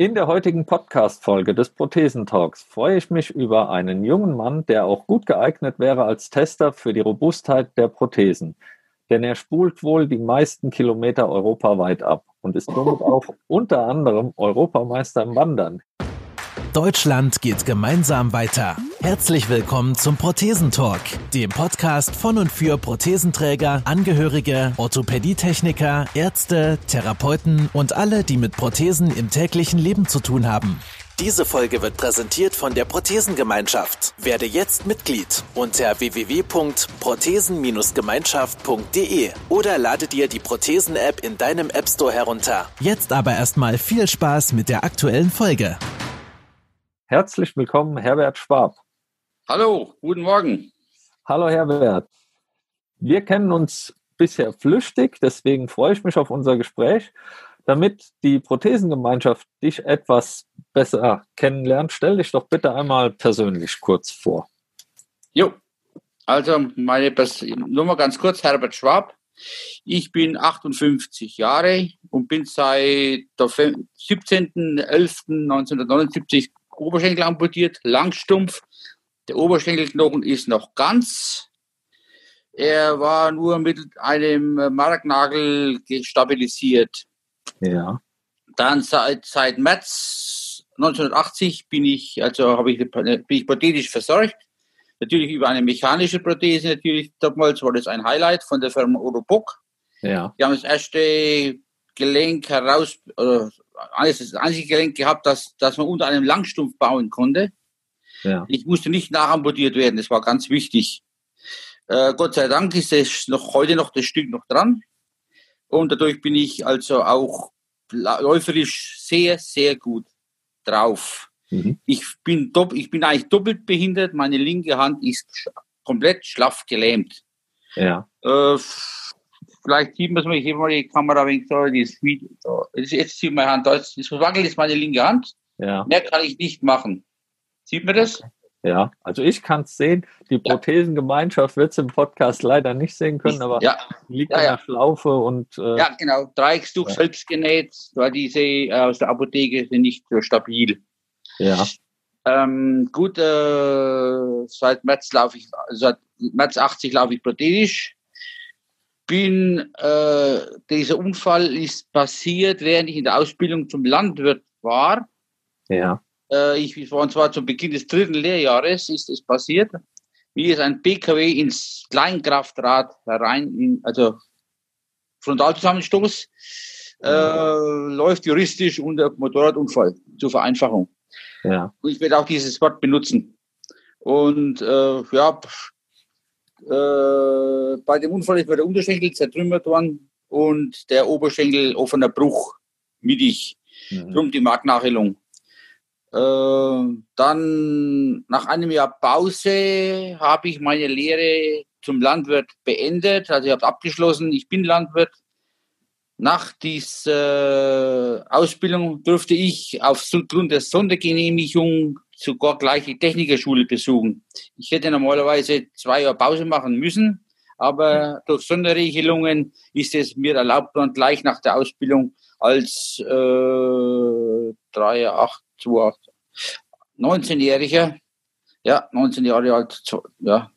In der heutigen Podcast-Folge des Prothesentalks freue ich mich über einen jungen Mann, der auch gut geeignet wäre als Tester für die Robustheit der Prothesen. Denn er spult wohl die meisten Kilometer europaweit ab und ist somit auch unter anderem Europameister im Wandern. Deutschland geht gemeinsam weiter. Herzlich willkommen zum Prothesentalk, dem Podcast von und für Prothesenträger, Angehörige, Orthopädietechniker, Ärzte, Therapeuten und alle, die mit Prothesen im täglichen Leben zu tun haben. Diese Folge wird präsentiert von der Prothesengemeinschaft. Werde jetzt Mitglied unter www.prothesen-gemeinschaft.de oder lade dir die Prothesen-App in deinem App Store herunter. Jetzt aber erstmal viel Spaß mit der aktuellen Folge. Herzlich willkommen, Herbert Schwab. Hallo, guten Morgen. Hallo, Herbert. Wir kennen uns bisher flüchtig, deswegen freue ich mich auf unser Gespräch. Damit die Prothesengemeinschaft dich etwas besser kennenlernt, stell dich doch bitte einmal persönlich kurz vor. Jo, also meine Pers Nummer ganz kurz, Herbert Schwab. Ich bin 58 Jahre und bin seit 17.11.1979 Oberschenkel amputiert, langstumpf. Der Oberschenkelknochen ist noch ganz. Er war nur mit einem Marknagel stabilisiert. Ja. Dann seit, seit März 1980 bin ich, also habe ich, bin ich prothetisch versorgt. Natürlich über eine mechanische Prothese, natürlich damals war das ein Highlight von der Firma Orobock. Ja. Die haben das erste Gelenk heraus, oder alles das einzige Gelenk gehabt, das, das man unter einem Langstumpf bauen konnte. Ja. Ich musste nicht nachamputiert werden, das war ganz wichtig. Äh, Gott sei Dank ist es noch heute noch das Stück noch dran. Und dadurch bin ich also auch läuferisch sehr, sehr gut drauf. Mhm. Ich, bin dopp, ich bin eigentlich doppelt behindert. Meine linke Hand ist komplett schlaff gelähmt. Ja. Äh, vielleicht sieht man es mal, ich mal die Kamera wegen so, das Video. So. Jetzt, jetzt sieht meine Hand, das, das wackelt ist meine linke Hand. Ja. Mehr kann ich nicht machen. Sieht man das? Ja, also ich kann es sehen. Die Prothesengemeinschaft wird es im Podcast leider nicht sehen können, aber Ja, liegt Ja, in ja. der Schlaufe und äh, ja genau. Dreieckstuch selbst genäht, weil diese äh, aus der Apotheke sind nicht so stabil. ja. Ähm, gut, äh, seit März laufe ich, seit März 80 laufe ich prothetisch. Bin, äh, dieser Unfall ist passiert, während ich in der Ausbildung zum Landwirt war. ja. Äh, ich war und zwar zu Beginn des dritten Lehrjahres ist es passiert. Mir ist ein PKW ins Kleinkraftrad herein, in, also Frontalzusammenstoß, äh, läuft juristisch unter Motorradunfall zur Vereinfachung. Ja. Und ich werde auch dieses Wort benutzen. Und äh, ja, pff, äh, bei dem Unfall ist mir der Unterschenkel zertrümmert worden und der Oberschenkel offener Bruch mittig. Mhm. Drum die Marknachhellung. Äh, dann nach einem Jahr Pause habe ich meine Lehre zum Landwirt beendet. Also ich habe abgeschlossen, ich bin Landwirt. Nach dieser Ausbildung durfte ich aufgrund der Sondergenehmigung sogar gleich die Technikerschule besuchen. Ich hätte normalerweise zwei Jahre Pause machen müssen, aber durch Sonderregelungen ist es mir erlaubt worden, gleich nach der Ausbildung als äh, 3, 8, 2, 8, 19-Jähriger, ja, 19 Jahre alt, ja,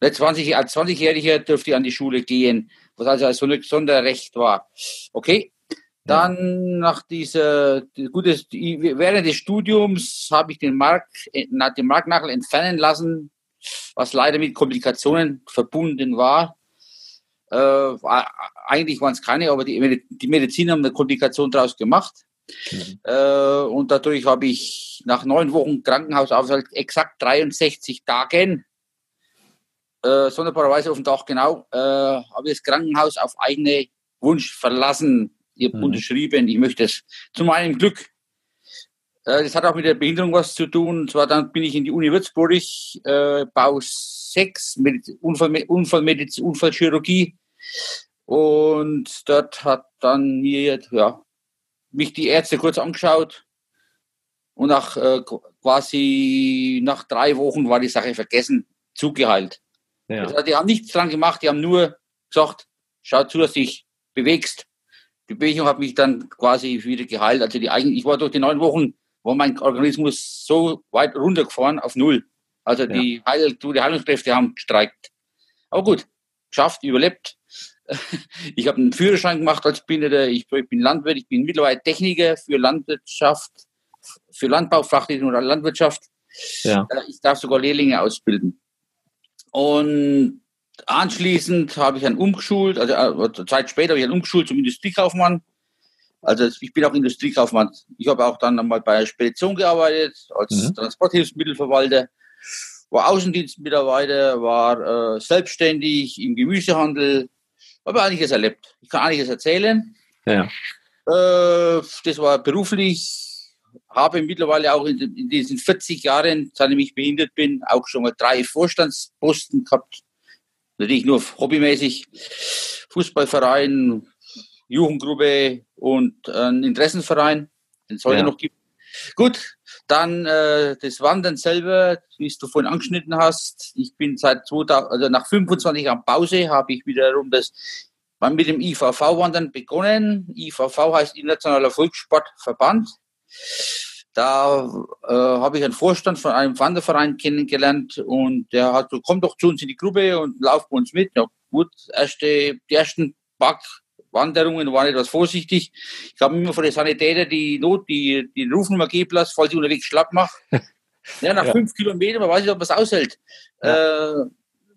nicht 20, als 20-Jähriger dürfte ich an die Schule gehen, was also als Sonder- Sonderrecht war. Okay. Dann nach dieser, gutes, während des Studiums habe ich den Mark, äh, den Marknagel entfernen lassen, was leider mit Komplikationen verbunden war. Äh, eigentlich waren es keine, aber die, die Mediziner haben eine Komplikation daraus gemacht. Mhm. Äh, und dadurch habe ich nach neun Wochen Krankenhausaufenthalt exakt 63 Tagen, äh, sonderbarerweise auf dem Dach genau, äh, habe ich das Krankenhaus auf eigene Wunsch verlassen. Ich habe Mhm. unterschrieben, ich möchte es. Zu meinem Glück. Äh, das hat auch mit der Behinderung was zu tun. Und zwar dann bin ich in die Uni Würzburg, äh, Bau 6, Mediz Unfall, Unfallmediz Unfallchirurgie. Und dort hat dann mir, ja, mich die Ärzte kurz angeschaut und nach äh, quasi nach drei Wochen war die Sache vergessen, zugeheilt. Ja. Also die haben nichts dran gemacht, die haben nur gesagt, schau zu, dass du dich bewegst. Die Bewegung hat mich dann quasi wieder geheilt. Also die eigen, ich war durch die neun Wochen, war mein Organismus so weit runtergefahren auf Null. Also ja. die, Heil, die Heilungskräfte haben gestreikt. Aber gut, geschafft, überlebt. Ich habe einen Führerschein gemacht als Binder. Ich, ich bin Landwirt, ich bin mittlerweile Techniker für Landwirtschaft, für Landbau, Fachrichtung oder Landwirtschaft. Ja. Äh, ich darf sogar Lehrlinge ausbilden. Und anschließend habe ich einen umgeschult, also äh, Zeit später habe ich einen umgeschult zum Industriekaufmann. Also ich bin auch Industriekaufmann. Ich habe auch dann einmal bei einer Spedition gearbeitet, als mhm. Transporthilfsmittelverwalter, war Außendienstmitarbeiter, war äh, selbstständig im Gemüsehandel, habe einiges erlebt. Ich kann einiges erzählen. Ja. Äh, das war beruflich, habe mittlerweile auch in, in, diesen 40 Jahren, seitdem ich behindert bin, auch schon mal drei Vorstandsposten gehabt. Natürlich nur hobbymäßig. Fußballverein, Jugendgruppe und ein Interessenverein, den es heute ja. noch gibt. Gut, dann äh, das Wandern selber, wie du vorhin angeschnitten hast. Ich bin seit 2000, also nach 25 Jahren Pause habe ich wiederum das mit dem IVV-Wandern begonnen. IVV heißt Internationaler Volkssportverband. Da äh, habe ich einen Vorstand von einem Wanderverein kennengelernt und der hat so, komm doch zu uns in die Gruppe und lauf bei uns mit. Ja, gut, erste, die ersten paar Wanderungen waren etwas vorsichtig. Ich habe immer von der Sanitäter die Not, die, die Rufnummer geben lassen, falls ich unterwegs schlapp mache. ja, nach ja. fünf Kilometern, man weiß nicht, ob man es aushält. Ja. Äh,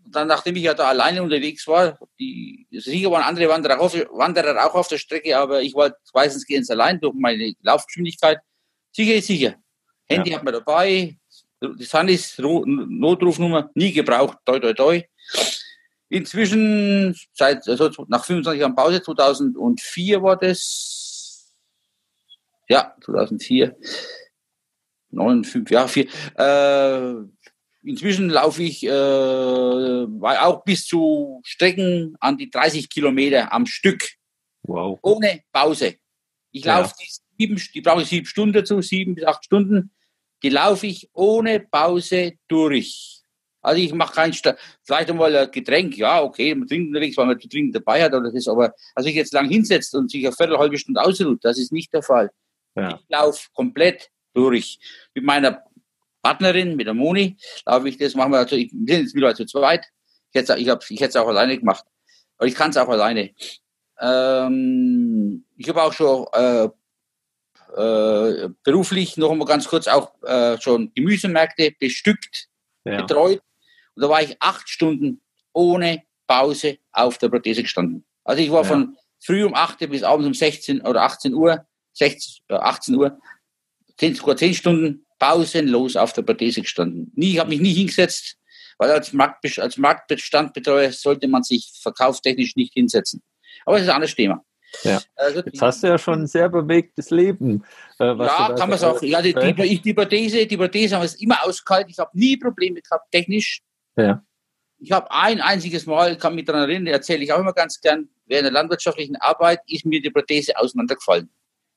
dann, nachdem ich ja da alleine unterwegs war, die, sicher waren andere Wanderer, auf, Wanderer auch auf der Strecke, aber ich war meistens gehen allein durch meine Laufgeschwindigkeit. Sicher ist sicher. Handy ja. hat man dabei, die Sandis Notrufnummer nie gebraucht, toi toi toi. Inzwischen, seit, also nach 25 Jahren Pause, 2004 war das, ja, 2004, 9, 5, ja, 4, äh, inzwischen laufe ich äh, auch bis zu Strecken an die 30 Kilometer am Stück. Wow. Ohne Pause. Ich ja. laufe sieben, die brauche ich sieben Stunden dazu, sieben bis acht Stunden. Die laufe ich ohne Pause durch. Also ich mache kein, Sta vielleicht einmal ein Getränk, ja, okay, man trinkt unterwegs, weil man zu trinken dabei hat, oder das, aber also sich jetzt lang hinsetzt und sich eine Viertel, halbe Stunde ausruht, das ist nicht der Fall. Ja. Ich laufe komplett durch. Mit meiner Partnerin, mit der Moni, laufe ich das, machen wir, also ich bin jetzt wieder zu zweit. Ich hätte ich hab, ich hätte es auch alleine gemacht. Aber ich kann es auch alleine. Ähm, ich habe auch schon äh, äh, beruflich noch einmal ganz kurz auch äh, schon Gemüsemärkte bestückt, ja. betreut. Und da war ich acht Stunden ohne Pause auf der Prothese gestanden. Also ich war ja. von früh um 8 bis abends um 16 oder 18 Uhr, 16, 18 Uhr, 10, sogar 10 Stunden pausenlos auf der Prothese gestanden. Nie, ich habe mich nie hingesetzt, weil als, Markt, als Marktbestandbetreuer sollte man sich verkauftechnisch nicht hinsetzen. Aber es ist ein anderes Thema. Ja. Also Jetzt hast du ja schon ein sehr bewegtes Leben. Äh, ja, kann man es auch. Ja, die, die, die, Prothese, die Prothese haben es immer ausgehalten. Ich habe nie Probleme gehabt, technisch. Ja. Ich habe ein einziges Mal, kann mich daran erinnern, erzähle ich auch immer ganz gern, während der landwirtschaftlichen Arbeit ist mir die Prothese auseinandergefallen.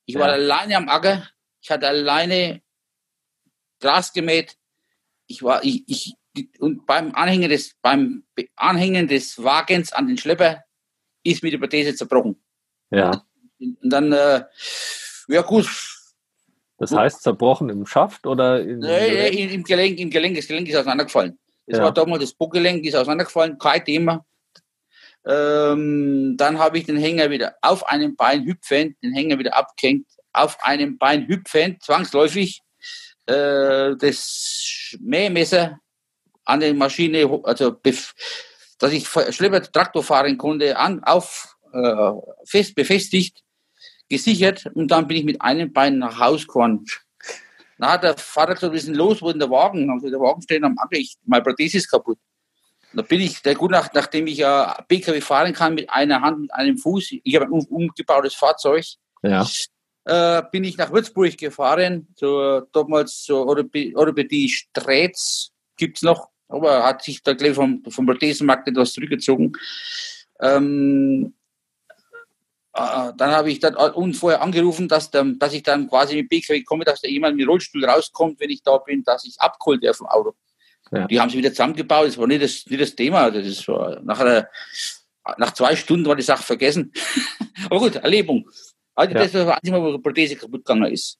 Ich ja. war alleine am Acker, ich hatte alleine Gras gemäht. Ich war, ich, ich, und beim Anhängen des, beim Anhängen des Wagens an den Schlepper ist mir die Prothese zerbrochen. Ja. Und dann, äh, ja gut. Das heißt zerbrochen im Schaft oder in, nee, im, im Gelenk? Im Gelenk, das Gelenk ist auseinandergefallen. Das ja. war damals das Bockgelenk, ist auseinandergefallen, kein Thema. Ähm, dann habe ich den Hänger wieder auf einem Bein hüpfend, den Hänger wieder abgehängt, auf einem Bein hüpfend, zwangsläufig, äh, das Mähmesser an der Maschine, also dass ich Schlepper Traktor fahren konnte, an, auf, äh, fest befestigt, gesichert und dann bin ich mit einem Bein nach Haus gefahren. Dann hat der Vater gesagt, wir sind los, wo in der Wagen? Also der Wagen steht am Acker, ich, mein Prothese ist kaputt. Da bin ich, der gut nach, nachdem ich ja PKW fahren kann mit einer Hand, mit einem Fuß, ich habe ein umgebautes Fahrzeug, ja äh, bin ich nach Würzburg gefahren, zur, damals zur Orthopädie Strätz, gibt's noch, aber hat sich da gleich vom, vom Prothesenmarkt etwas zurückgezogen. Ähm, äh, dann habe ich dann und vorher angerufen, dass, der, dass ich dann quasi mit BKW komme, dass da jemand mit Rollstuhl rauskommt, wenn ich da bin, dass ich abgeholt werde vom Auto. Ja. Die haben sie wieder zusammengebaut, das war nicht das, nicht das Thema. Das war nachher Nach zwei Stunden war die Sache vergessen. Aber gut, Erlebung. Also Ja. das war das einzige Mal, wo die Prothese kaputt gegangen ist.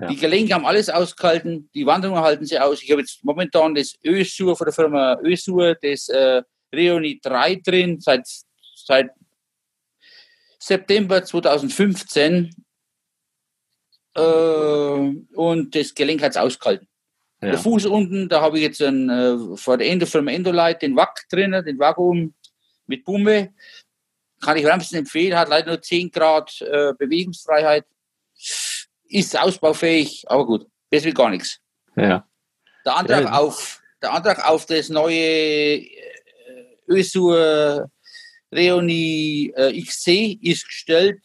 Ja. Die Gelenke haben alles ausgehalten, die Wanderungen halten sie aus. Ich habe jetzt momentan das Ösur von der Firma Ösur, das äh, Reoni 3 drin, seit, seit September 2015. Äh, und das Gelenk hat es ausgehalten. Ja. Der Fuß unten, da habe ich jetzt einen, äh, vor der Ende Firma Endolight den Wack drin, den Vakuum mit Pumpe. Kann ich wärmstens empfehlen, hat leider nur 10 Grad äh, Bewegungsfreiheit. Ist ausbaufähig, aber gut, besser wie gar nichts. ja. Der Antrag Ja. auf der Antrag auf das neue äh, Ösur Reoni äh, XC ist gestellt,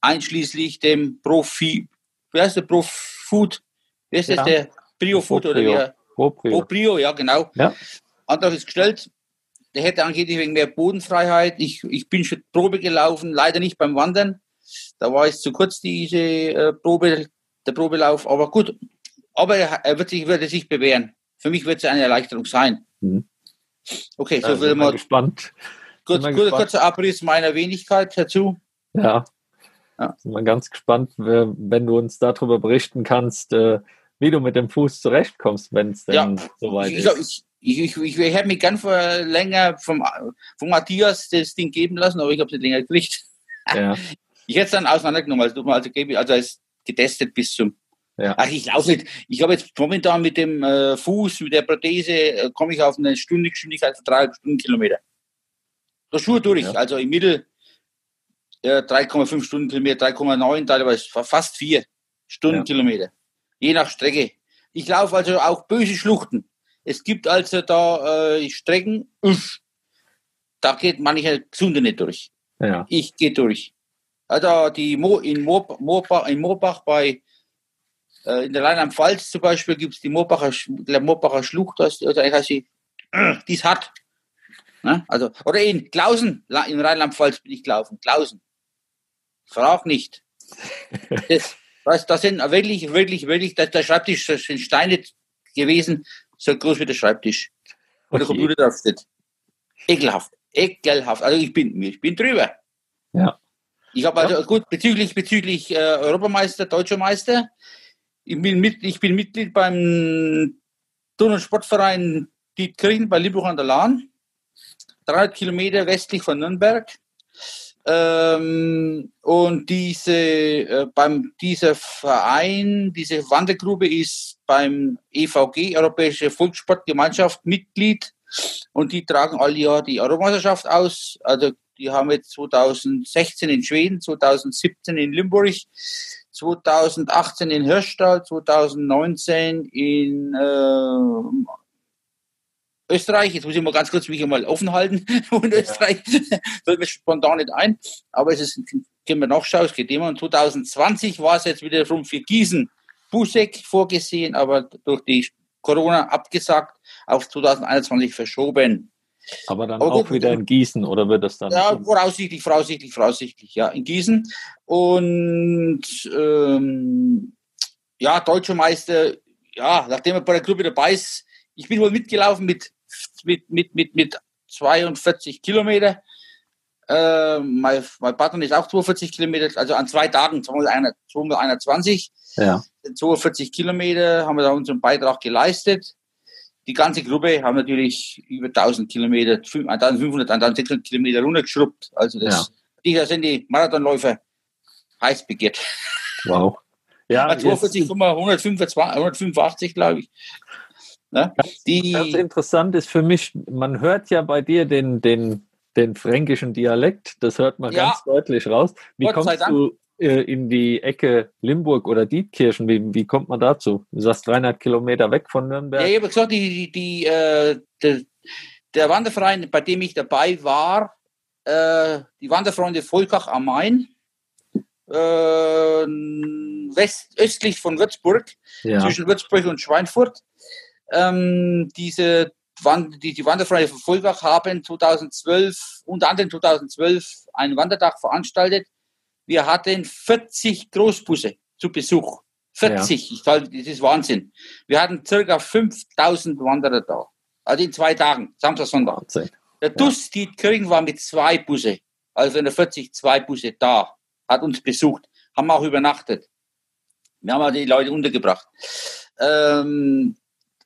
einschließlich dem Profi, wie heißt der Profood? Wie heißt Ja. das der Prio Food oder wie? Proprio. er- Proprio. Proprio, ja genau. Ja. Antrag ist gestellt. Der hätte angeblich wegen mehr Bodenfreiheit. Ich, ich bin schon Probe gelaufen, leider nicht beim Wandern. Da war es zu kurz, diese äh, Probe, der Probelauf. Aber gut, aber er, wird sich, wird er sich bewähren. Für mich wird es eine Erleichterung sein. Mhm. Okay, so sind wir mal gespannt. Sind wir kurzer, Abriss meiner Wenigkeit dazu. Ja. Ja. Sind wir ganz gespannt, wenn du uns darüber berichten kannst, äh, wie du mit dem Fuß zurechtkommst, wenn es denn Ja. soweit Ich, ist. ich, ich, ich, ich hätte mich gern vor länger vom, vom Matthias das Ding geben lassen, aber ich habe es nicht länger gekriegt. Ja. Ich hätte es dann auseinandergenommen, also, also, also als getestet bis zum. Ja. Ach, ich laufe nicht. Ich habe jetzt momentan mit dem äh, Fuß, mit der Prothese, äh, komme ich auf eine Stundengeschwindigkeit von dreieinhalb Stundenkilometer. Da Schuhe durch, Ja. also im Mittel äh, 3,5 Stundenkilometer, 3,9, teilweise fa- fast 4 Stundenkilometer. Je nach Strecke. Ich laufe also auch böse Schluchten. Es gibt also da äh, Strecken, uff, da geht mancher Gesunde nicht durch ja. ich gehe durch. Also die Mo, in, Mo, Moorbach, in Moorbach bei äh, in der Rheinland-Pfalz zum Beispiel gibt es die Moorbacher, der Moorbacher Schlucht, das, heißt die, die ist hart. Ne? Also, oder in Klausen, La- in Rheinland-Pfalz bin ich gelaufen. Klausen. Frag nicht. Das, das, das sind wirklich, wirklich, wirklich, das, der Schreibtisch, das sind Steine gewesen, so groß wie der Schreibtisch. Wo der Okay. Computer drauf steht. Ekelhaft. Ekelhaft. Also ich bin, ich bin drüber. Ja. Ich habe also gut bezüglich bezüglich äh, Europameister, Deutscher Meister. Ich bin, mit, ich bin Mitglied beim Turn- und Sportverein Dietkirchen bei Liebruch an der Lahn, 300 Kilometer westlich von Nürnberg. Ähm, und diese, äh, beim, dieser Verein, diese Wandergruppe ist beim EVG, Europäische Volkssportgemeinschaft, Mitglied. Und die tragen alle Jahr die Europameisterschaft aus. Also die haben jetzt 2016 in Schweden, 2017 in Limburg, 2018 in Hirschtal, 2019 in äh, Österreich. Jetzt muss ich mal ganz kurz mich mal offen halten. Und Österreich fällt mir spontan nicht ein. Aber es ist, können wir nachschauen, es geht immer. Und 2020 war es jetzt wiederum für Gießen Busek vorgesehen, aber durch die Corona abgesagt, auf 2021 verschoben. Aber dann Aber auch gut, wieder in Gießen oder wird das dann? Ja, voraussichtlich, voraussichtlich, voraussichtlich, ja, in Gießen. Und ähm, ja, deutscher Meister, ja, nachdem er bei der Gruppe dabei ist, ich bin wohl mitgelaufen mit, mit, mit, mit, mit 42 Kilometer. Äh, mein, mein Partner ist auch 42 Kilometer, also an zwei Tagen, 221. ja. 42 Kilometer haben wir da unseren Beitrag geleistet. Die ganze Gruppe haben natürlich über 1000 Kilometer, 1500, 1600 Kilometer runtergeschrubbt. Also das, die sind die Marathonläufer heiß begehrt. Wow. Ja, Ja, 42, jetzt, 125, 185, glaube ich. Ne? Die, ganz interessant ist für mich, man hört ja bei dir den, den, den fränkischen Dialekt, das hört man Ja. ganz deutlich raus. Wie Gott kommst du äh, in die Ecke Limburg oder Dietkirchen? Wie, wie kommt man dazu? Du sagst 300 Kilometer weg von Nürnberg. Ja, ich habe gesagt, die, die, die, äh, der, der Wanderverein, bei dem ich dabei war, äh, die Wanderfreunde Volkach am Main, äh, west, östlich von Würzburg, ja. zwischen Würzburg und Schweinfurt. Ähm, diese die, die Wanderfreunde von Volkach haben 2012, unter anderem 2012, einen Wandertag veranstaltet. Wir hatten 40 Großbusse zu Besuch. 40, ich halte, das ist Wahnsinn. Wir hatten circa 5000 Wanderer da. Also in zwei Tagen, Samstag, Sonntag. Der DUS Dietkirchen war mit zwei Busse, also in der 40 zwei Busse da, hat uns besucht, haben auch übernachtet. Wir haben auch die Leute untergebracht. Ähm,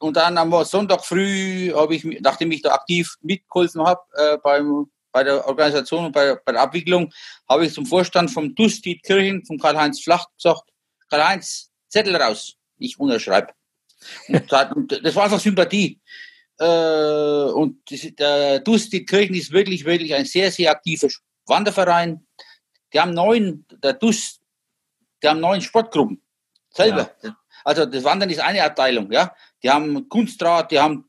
und dann am Sonntag früh habe ich, nachdem ich da aktiv mitgeholfen habe äh, beim bei der Organisation und bei, bei der Abwicklung, habe ich zum Vorstand vom DUS Dietkirchen, von Karl-Heinz Flach gesagt, Karl-Heinz, Zettel raus, ich unterschreibe. Und, das war einfach Sympathie. Äh, und der DUS Dietkirchen ist wirklich, wirklich ein sehr, sehr aktiver Wanderverein. Die haben neun, der DUS, die haben neun Sportgruppen. Selber. Ja. Also das Wandern ist eine Abteilung, ja. Die haben Kunstdraht, die haben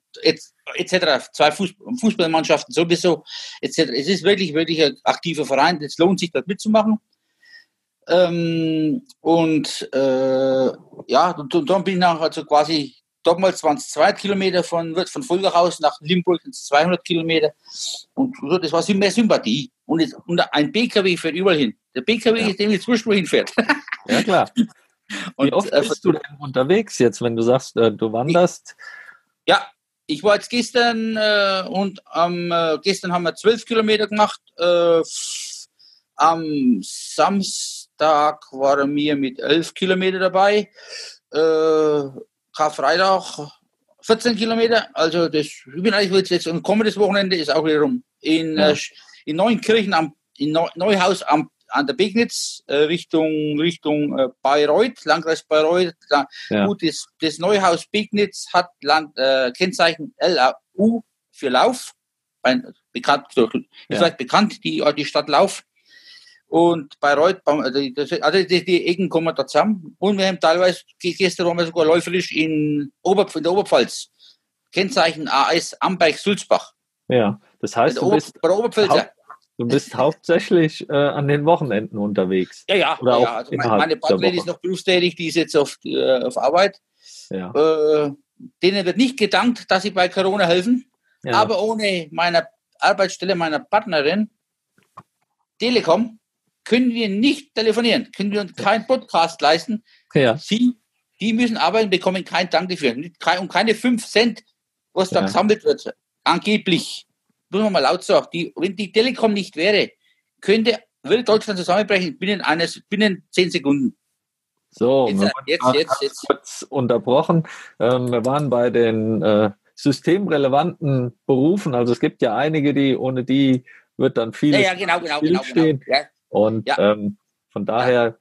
etc. Zwei Fußballmannschaften sowieso etc. Es ist wirklich, wirklich ein aktiver Verein. Es lohnt sich, dort mitzumachen. Ähm, und äh, ja, und, und, dann bin ich nach, also quasi damals waren es zwei Kilometer von, von Volgerhaus nach Limburg, 200 Kilometer. Und so, das war mehr Sympathie. Und, jetzt, und ein PKW fährt überall hin. Der PKW ja. ist dem jetzt wurscht, wohin fährt. Ja, klar. Und, Wie oft äh, bist du denn unterwegs jetzt, wenn du sagst, äh, du wanderst? Ja, ich war jetzt gestern äh, und am äh, gestern haben wir zwölf Kilometer gemacht. Äh, am Samstag waren wir mit elf Kilometer dabei. Äh, Karfreitag 14 Kilometer. Also das, ich bin eigentlich jetzt ein kommendes Wochenende ist auch wiederum in, ja. äh, in Neunkirchen am in Neuhaus am an der Begnitz äh, Richtung, Richtung äh, Bayreuth, Landkreis Bayreuth. Ja. Gut, das, das Neuhaus Begnitz hat Land, äh, Kennzeichen LAU für Lauf. Ein, bekannt, ist ja. vielleicht bekannt, die, die Stadt Lauf. Und Bayreuth, also die, also die, die Ecken kommen da zusammen. Und wir haben teilweise, gestern waren wir sogar läuferisch in, Ober, in der Oberpfalz. Kennzeichen AS Amberg-Sulzbach. Ja, das heißt, du bist, bei der Oberpfälzer. Du bist hauptsächlich äh, an den Wochenenden unterwegs. Ja, ja. Oder ja, ja. Also meine Partnerin ist noch berufstätig, die ist jetzt auf, äh, auf Arbeit. Ja. Äh, denen wird nicht gedankt, dass sie bei Corona helfen. Ja. Aber ohne meine Arbeitsstelle meiner Partnerin, Telekom, können wir nicht telefonieren, können wir uns keinen Podcast leisten. Ja. Sie, die müssen arbeiten, bekommen keinen Dank dafür. Und keine 5 Cent, was da gesammelt wird. Angeblich muss man mal laut sagen, die, wenn die Telekom nicht wäre, könnte, würde Deutschland zusammenbrechen binnen eines, binnen zehn Sekunden. So, jetzt, wir jetzt, jetzt, jetzt. kurz unterbrochen. Ähm, wir waren bei den äh, systemrelevanten Berufen. Also es gibt ja einige, die ohne die wird dann viel ja, ja, genau, genau, genau, genau. Ja. Und ja. ähm, von daher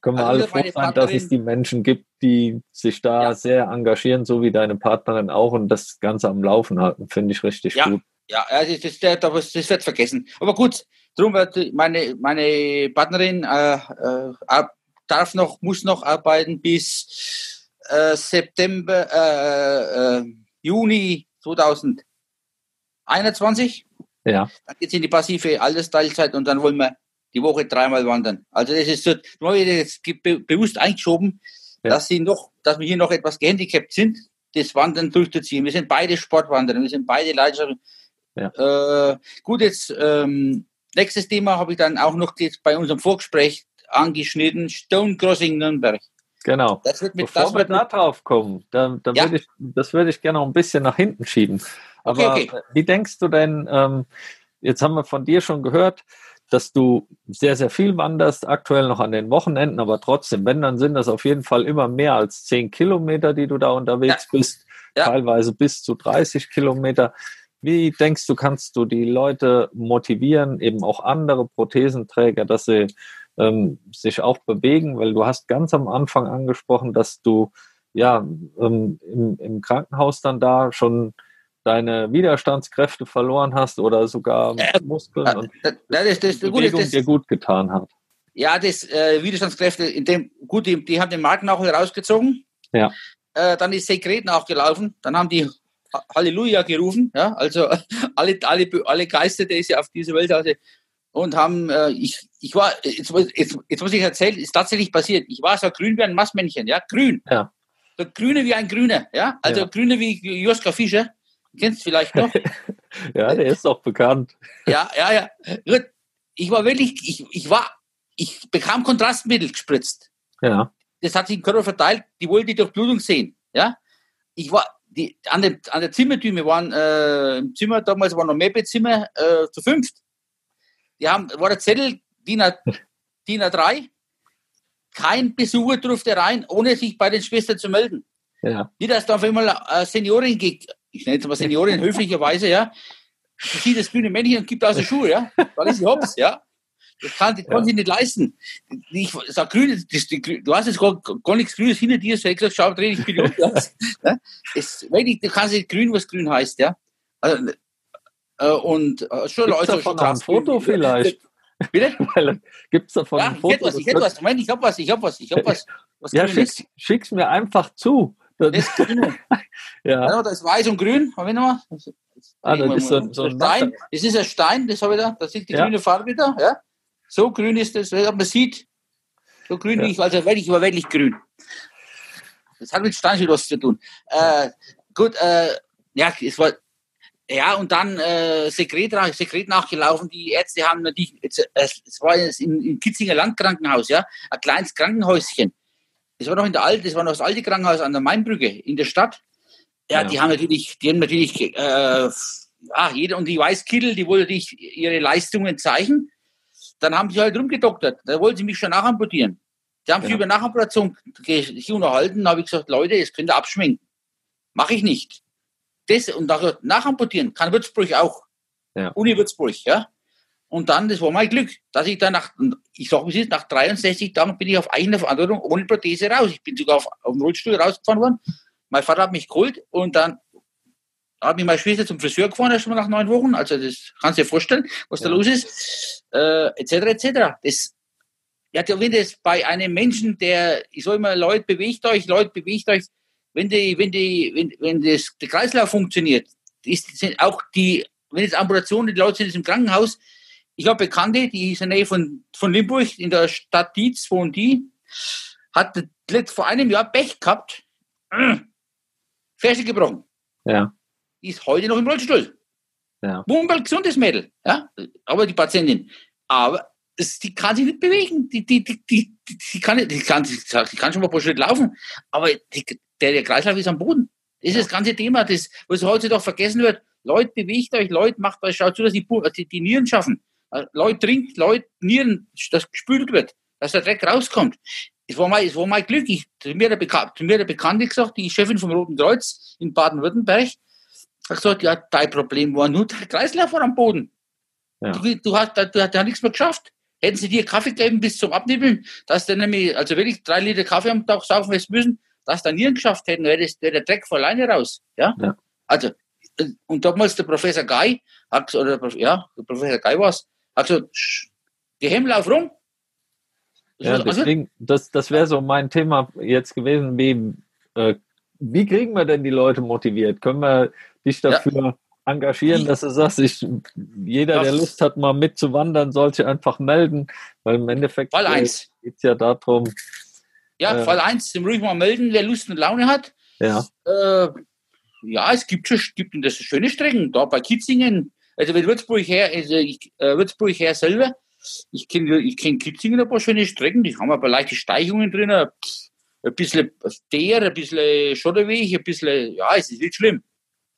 können wir also alle froh sein, dass es die Menschen gibt, die sich da ja. sehr engagieren, so wie deine Partnerin auch und das Ganze am Laufen halten. Finde ich richtig gut. Ja, das, das, das wird vergessen. Aber gut, darum wird meine, meine Partnerin äh, äh, darf noch, muss noch arbeiten bis äh, September, äh, äh, Juni 2021. Ja. Dann geht es in die passive Altersteilzeit und dann wollen wir die Woche dreimal wandern. Also das ist so, jetzt bewusst eingeschoben, ja. dass sie noch, dass wir hier noch etwas gehandicapt sind, das Wandern durchzuziehen. Wir sind beide Sportwanderer, wir sind beide Leidenschaftler ja. Äh, gut, jetzt ähm, nächstes Thema habe ich dann auch noch jetzt bei unserem Vorgespräch angeschnitten, Stone Crossing Nürnberg. Genau. Das wird mit, Bevor das wir da drauf kommen, da, da ja. würde ich, das würde ich gerne noch ein bisschen nach hinten schieben. Aber okay, okay. wie denkst du denn, ähm, jetzt haben wir von dir schon gehört, dass du sehr, sehr viel wanderst, aktuell noch an den Wochenenden, aber trotzdem, wenn, dann sind das auf jeden Fall immer mehr als zehn Kilometer, die du da unterwegs ja. bist, ja. teilweise bis zu 30 Kilometer. Wie denkst du, kannst du die Leute motivieren, eben auch andere Prothesenträger, dass sie ähm, sich auch bewegen? Weil du hast ganz am Anfang angesprochen, dass du ja ähm, im, im Krankenhaus dann da schon deine Widerstandskräfte verloren hast oder sogar äh, Muskeln äh, und das, das, das, Bewegung das, dir gut getan hat. Ja, das äh, Widerstandskräfte, in dem, gut, die, die haben den Markennachel rausgezogen. Ja. Äh, dann ist Sekret nachgelaufen. Dann haben die Halleluja gerufen, ja, also alle, alle, alle Geister, die sie auf diese Welt hatte, und haben, äh, ich, ich war, jetzt, jetzt, jetzt muss ich erzählen, ist tatsächlich passiert. Ich war so grün wie ein Massmännchen, ja, grün. Ja. So grüne wie ein Grüner, ja, also ja. grüne wie Joska Fischer. Kennst du vielleicht noch? ja, der ist auch bekannt. ja, ja, ja. Ich war wirklich, ich, ich war, ich bekam Kontrastmittel gespritzt. Ja. Das hat sich im Körper verteilt, die wollte die Durchblutung sehen, ja. Ich war, die, an, der, an der Zimmertür, wir waren äh, im Zimmer, damals waren noch mehr Bettzimmer, äh, zu fünft. Die haben, war der Zettel, DIN, A, DIN A3, kein Besucher durfte rein, ohne sich bei den Schwestern zu melden. Ja. Nicht, dass da auf einmal eine Seniorin geht, ich nenne es mal Seniorin höflicherweise, ja, sieht das grüne Männchen und gibt aus den Schuhe, ja, dann ist sie hops, ja. Das kann, das kann Ja. sie nicht leisten. Ich sag grün, das, die, du hast jetzt gar, gar nichts Grünes hinter dir, so ich gesagt, schau, dreh dich bitte um. Ja. Es, wirklich, du kannst nicht grün, was grün heißt, ja. Also, äh, und äh, schon also davon ein. Foto vielleicht? Bitte? Gibt es davon Ja, ein ich Foto? hätte was, Das ich hätte was. Moment, ich hab was, ich hab was, ich hab was. was Ja, Grünes. schick's, schick's mir einfach zu. Das ja. Ja, da ist weiß und grün. Haben wir noch mal? Das, das Ah, das ist so- um. so ein Stein. Das ist ein Stein, das habe ich da. Da sieht die Ja. grüne Farbe da. Ja? So grün ist das, aber man sieht, so grün Ja. ich, also wirklich, wirklich grün. Das hat mit Stein schon was zu tun. Äh, gut, äh, ja, es war, ja, und dann äh, Sekret, Sekret nachgelaufen. Die Ärzte haben natürlich, es war jetzt im, im Kitzinger Landkrankenhaus, ja, ein kleines Krankenhäuschen. Das war noch in der alten, das war noch das alte Krankenhaus an der Mainbrücke in der Stadt. Ja, Ja. die haben natürlich, die haben natürlich, äh, ja, jeder und die Weißkittel, die wollten natürlich ihre Leistungen zeigen. Dann haben sie halt rumgedoktert. Da wollten sie mich schon nachamputieren. Die haben sich Ja. über Nachamputation ge- sich unterhalten. Da habe ich gesagt, Leute, das könnt ihr abschminken. Mache ich nicht. Das, und nachher nachamputieren kann Würzburg auch. Ja. Uni Würzburg, ja. Und dann, das war mein Glück, dass ich dann nach, ich sag, wie es ist, nach 63 Tagen bin ich auf eigene Verantwortung ohne Prothese raus. Ich bin sogar auf, auf dem Rollstuhl rausgefahren worden. Mein Vater hat mich geholt und dann hat mich meine Schwester zum Friseur gefahren, erst mal nach neun Wochen. Also das kannst du dir vorstellen, was da Ja. los ist. Äh, etc. etc. Das, ja, wenn das bei einem Menschen, der, ich sag immer, Leute, bewegt euch, Leute, bewegt euch, wenn die, wenn die, wenn, wenn das, der Kreislauf funktioniert, ist, sind auch die, wenn jetzt Amputationen, die Leute sind jetzt im Krankenhaus, ich habe Bekannte, die ist in der Nähe von, von Limburg, in der Stadt Dietz, wohnen die, hat vor einem Jahr Pech gehabt, Ferse gebrochen. Ja. Die ist heute noch im Rollstuhl. Ja. Wunderbar gesundes Mädel, ja, aber die Patientin. Aber die kann sich nicht bewegen. Die, die, die, die, die, kann, die, kann, die kann schon mal ein paar Schritte laufen, aber die, der, der Kreislauf ist am Boden. Das ist das ganze Thema, das, was heute doch vergessen wird. Leute, bewegt euch, Leute, macht euch, schaut zu, dass die, die, die Nieren schaffen. Äh, Leute, trinkt, Leute, Nieren, dass gespült wird, dass der Dreck rauskommt. Es war mein, es war mein Glück. Ich, zu, mir der mir der Bekannte gesagt, die Chefin vom Roten Kreuz in Baden-Württemberg, hat gesagt, ja, dein Problem war nur der Kreislauf war am Boden. Ja. Du, du, hast, du, du hast nichts mehr geschafft. Hätten sie dir Kaffee gegeben bis zum Abnibbeln, dass du nämlich, also wirklich drei Liter Kaffee am Tag saufen hättest müssen, dass da Nieren geschafft hätten, wäre der Dreck von alleine raus. Ja? Ja. Also, und damals der Professor Guy, hat, oder, ja, der Professor Guy war es, hat gesagt, "Sch, die Hemmel lauf rum. Ja, Also, deswegen, das, das wäre so mein Thema jetzt gewesen, wie, äh, wie kriegen wir denn die Leute motiviert? Können wir dich Ja. dafür engagieren, dass du sagst, ich, jeder, der Das- Lust hat, mal mitzuwandern, soll sich einfach melden, weil im Endeffekt eins. geht es ja darum, Ja, Äh. Fall eins, zum ruhig mal melden, wer Lust und Laune hat. ja, Äh, ja, es gibt schon gibt das schöne Strecken, da bei Kitzingen, also wenn Würzburg her, also ich, äh, Würzburg her selber, ich kenne ich kenn Kitzingen ein paar schöne Strecken, die haben aber leichte Steichungen drin, ein bisschen Teer, ein bisschen Schotterweg, ein bisschen, ja, es ist nicht schlimm.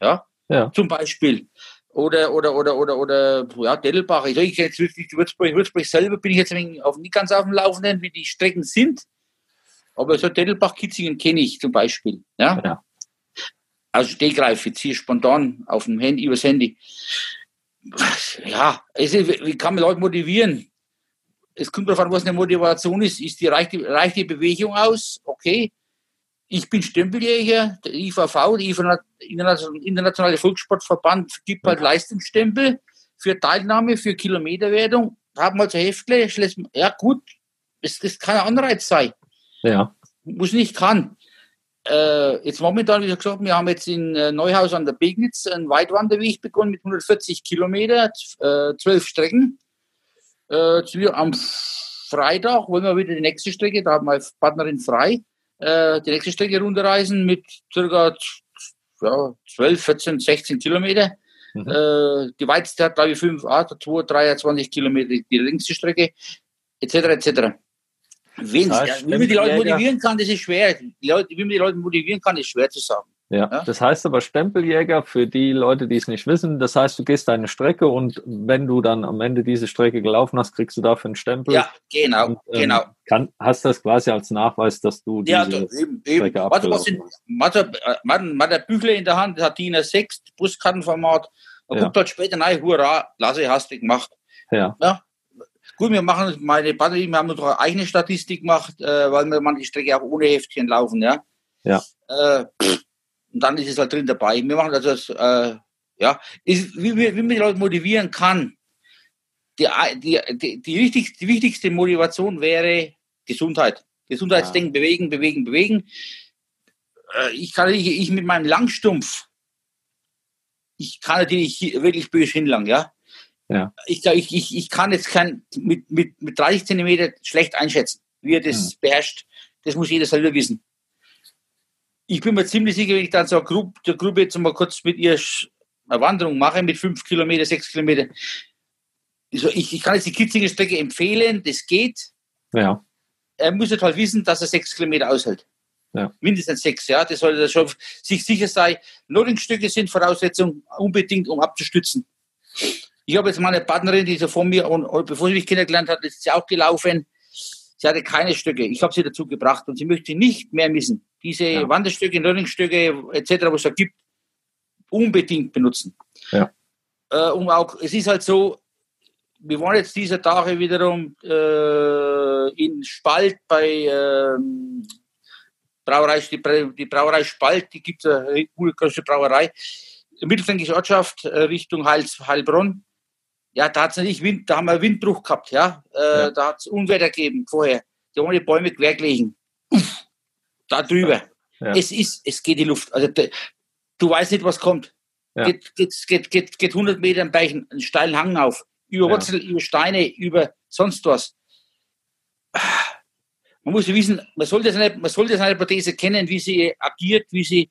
Ja, Ja. zum Beispiel. Oder, oder, oder, oder, oder, ja, Dettelbach. Ich, ich jetzt wirklich Würzburg, Würzburg selber bin ich jetzt auf, nicht ganz auf dem Laufenden, wie die Strecken sind. Aber so Dettelbach, Kitzingen kenne ich zum Beispiel. Ja. Ja. Also Stegreif, jetzt hier spontan auf dem Handy, übers Handy. Ja, es ist, wie kann man Leute motivieren? Es kommt darauf an, was eine Motivation ist. Ist die, reicht, die, reicht die Bewegung aus? Okay. Ich bin Stempeljäger, der IVV, der Internationale Volkssportverband, gibt halt Leistungsstempel für Teilnahme, für Kilometerwertung. Haben also Heftle, ja gut, das, das kann ein Anreiz sein ja, muss nicht kann. Äh, jetzt momentan, wie gesagt, wir haben jetzt in äh, Neuhaus an der Pegnitz einen Weitwanderweg begonnen mit 140 Kilometer, äh, zwölf Strecken. Äh, zu- am Freitag wollen wir wieder die nächste Strecke, da haben wir Partnerin frei, äh, die nächste Strecke runterreisen mit circa ja, 12, 14, 16 Kilometer. Mhm. Äh, die weiteste hat, glaube ich, 5, 8, 2, 23 Kilometer, die längste Strecke, etc. etc. Heißt, ja, wie man die Leute motivieren kann, das ist schwer. Die Leute, wie man die Leute motivieren kann, ist schwer zu sagen. Ja, ja, das heißt aber Stempeljäger für die Leute, die es nicht wissen. Das heißt, du gehst deine Strecke und wenn du dann am Ende diese Strecke gelaufen hast, kriegst du dafür einen Stempel. Ja, genau, und, ähm, genau. Kann, hast das quasi als Nachweis, dass du ja, diese eben, eben. Strecke was in, warte, man, man hat Büchle in der Hand, hat DIN A6, Buskartenformat. Man ja. guckt dort später rein, hurra, Lasse hast du gemacht. Ja. ja. Gut, wir machen meine Batterie, wir haben unsere eigene Statistik gemacht, äh, weil wir manche Strecke auch ohne Heftchen laufen, ja. Ja. Äh, und dann ist es halt drin dabei. Wir machen also das, äh, ja, ist, wie, wie, wie man die Leute motivieren kann. Die, die, die, die, wichtigste, die wichtigste Motivation wäre Gesundheit. Gesundheitsdenken, ja. bewegen, bewegen, bewegen. Äh, ich kann nicht, ich mit meinem Langstumpf, ich kann natürlich wirklich böse hinlangen, ja. Ja. Ich, ich, ich, ich kann jetzt kein, mit, mit, mit 30 Zentimeter schlecht einschätzen, wie er das ja. beherrscht. Das muss jeder selber wissen ich bin mir ziemlich sicher, wenn ich dann so eine Gruppe, der Gruppe jetzt mal kurz mit ihr eine Wanderung mache, mit fünf Kilometer, sechs Kilometer. Also ich, ich kann jetzt die Kitzinger Strecke empfehlen, das geht. Ja. Er muss halt wissen, dass er sechs Kilometer aushält. Ja. Mindestens sechs, ja. Das sollte schon sich sicher sein. Loadingstücke sind Voraussetzung unbedingt, um abzustützen. Ich habe jetzt meine Partnerin, die so vor mir, und bevor sie mich kennengelernt hat, ist sie auch gelaufen. Sie hatte keine Stücke. Ich habe sie dazu gebracht und sie möchte nicht mehr missen. Diese ja. Wanderstücke, Learningstücke etc., was es da gibt, unbedingt benutzen. Ja. Äh, und auch, es ist halt so, wir waren jetzt dieser Tage wiederum äh, in Spalt bei ähm, Brauerei, die, die, Brauerei Spalt, die gibt es eine große Brauerei, mittelfränkische Ortschaft äh, Richtung Heils, Heilbronn ja, da hat's nicht Wind, da haben wir Windbruch gehabt, ja. Äh, ja. Da hat es Unwetter gegeben vorher. Die haben die Bäume quer gelegen. Uff, da drüber. Ja. Es ist, es geht die Luft. Also du weißt nicht, was kommt. Ja. Geht, geht, geht, geht, geht 100 Meter einen, Berg, einen steilen Hang auf. Über Wurzel, über Steine, über sonst was. Man muss wissen, man sollte seine, man sollte seine Prothese kennen, wie sie agiert, wie sie,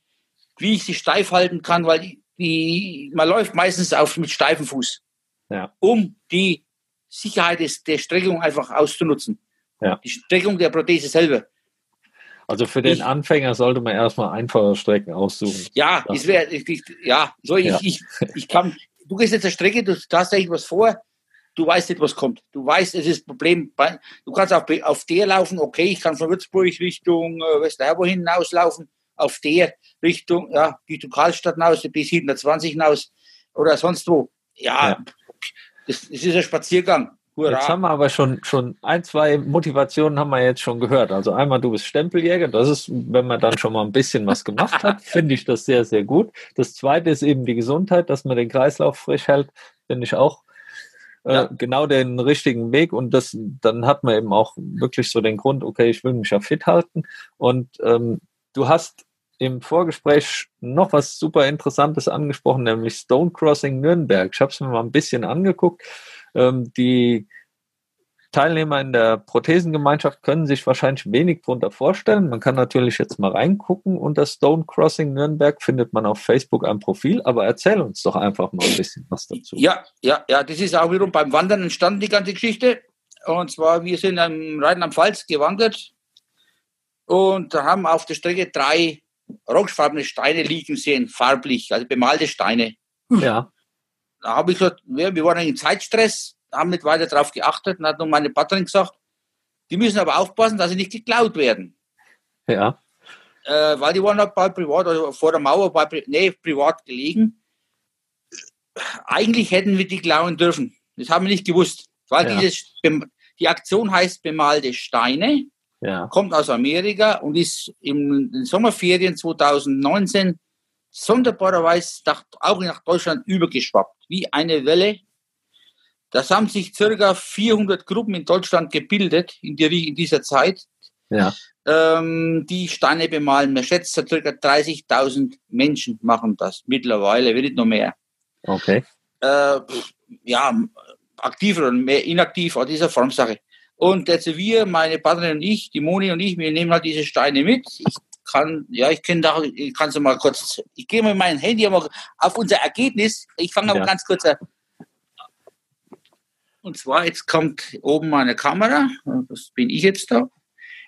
wie ich sie steif halten kann, weil die, die man läuft meistens auf mit steifem Fuß ja. um die Sicherheit des, der Streckung einfach auszunutzen. Ja. Die Streckung der Prothese selber. Also für den ich, Anfänger sollte man erstmal einfache Strecken aussuchen. Ja, es wäre, ja, so ich, ja. Ich, ich kann, du gehst jetzt eine Strecke, du hast eigentlich was vor, du weißt nicht, was kommt. Du weißt, es ist ein Problem. Du kannst auf, auf der laufen, okay, ich kann von Würzburg Richtung äh, Westerherbo hinauslaufen, auf der Richtung, ja, Richtung Karlstadt hinaus, bis 720 hinaus oder sonst wo. Ja, ja es, es ist ein Spaziergang. Hurra. Jetzt haben wir aber schon, schon ein, zwei Motivationen haben wir jetzt schon gehört. Also einmal, du bist Stempeljäger. Das ist, wenn man dann schon mal ein bisschen was gemacht hat, finde ich das sehr, sehr gut. Das zweite ist eben die Gesundheit, dass man den Kreislauf frisch hält, finde ich auch äh, ja. genau den richtigen Weg. Und das, dann hat man eben auch wirklich so den Grund, okay, ich will mich ja fit halten. Und ähm, du hast im Vorgespräch noch was super Interessantes angesprochen, nämlich Stone Crossing Nürnberg. Ich habe es mir mal ein bisschen angeguckt. Ähm, die Teilnehmer in der Prothesengemeinschaft können sich wahrscheinlich wenig darunter vorstellen. Man kann natürlich jetzt mal reingucken. Unter Stone Crossing Nürnberg findet man auf Facebook ein Profil, aber erzähl uns doch einfach mal ein bisschen was dazu. Ja, ja, ja, das ist auch wiederum beim Wandern entstanden, die ganze Geschichte. Und zwar, wir sind am Reiten am Pfalz gewandert und haben auf der Strecke drei orangefarbene Steine liegen sehen, farblich, also bemalte Steine. Ja. Da habe ich gesagt, wir, wir waren in Zeitstress, haben nicht weiter darauf geachtet und hat nun meine Partnerin gesagt, die müssen aber aufpassen, dass sie nicht geklaut werden. Ja. Äh, weil die waren halt bei privat, also vor der Mauer, bei, nee, privat gelegen. Eigentlich hätten wir die klauen dürfen. Das haben wir nicht gewusst. Weil ja. dieses, die Aktion heißt bemalte Steine ja. kommt aus Amerika und ist im, in Sommerferien 2019 sonderbarerweise nach, auch nach Deutschland übergeschwappt, wie eine Welle. Das haben sich circa 400 Gruppen in Deutschland gebildet in, die, in dieser Zeit, ja. ähm, die Steine bemalen. Man schätzt, circa 30.000 Menschen machen das mittlerweile, wird nicht noch mehr. Okay. Äh, ja, aktiv oder mehr inaktiv, an dieser Formsache. Und jetzt wir, meine Partnerin und ich, die Moni und ich, wir nehmen halt diese Steine mit. Ich kann, ja, ich kann da, ich kann so mal kurz, ich gehe mal mein Handy auf unser Ergebnis. Ich fange aber ja. ganz kurz an. Und zwar, jetzt kommt oben meine Kamera, das bin ich jetzt da.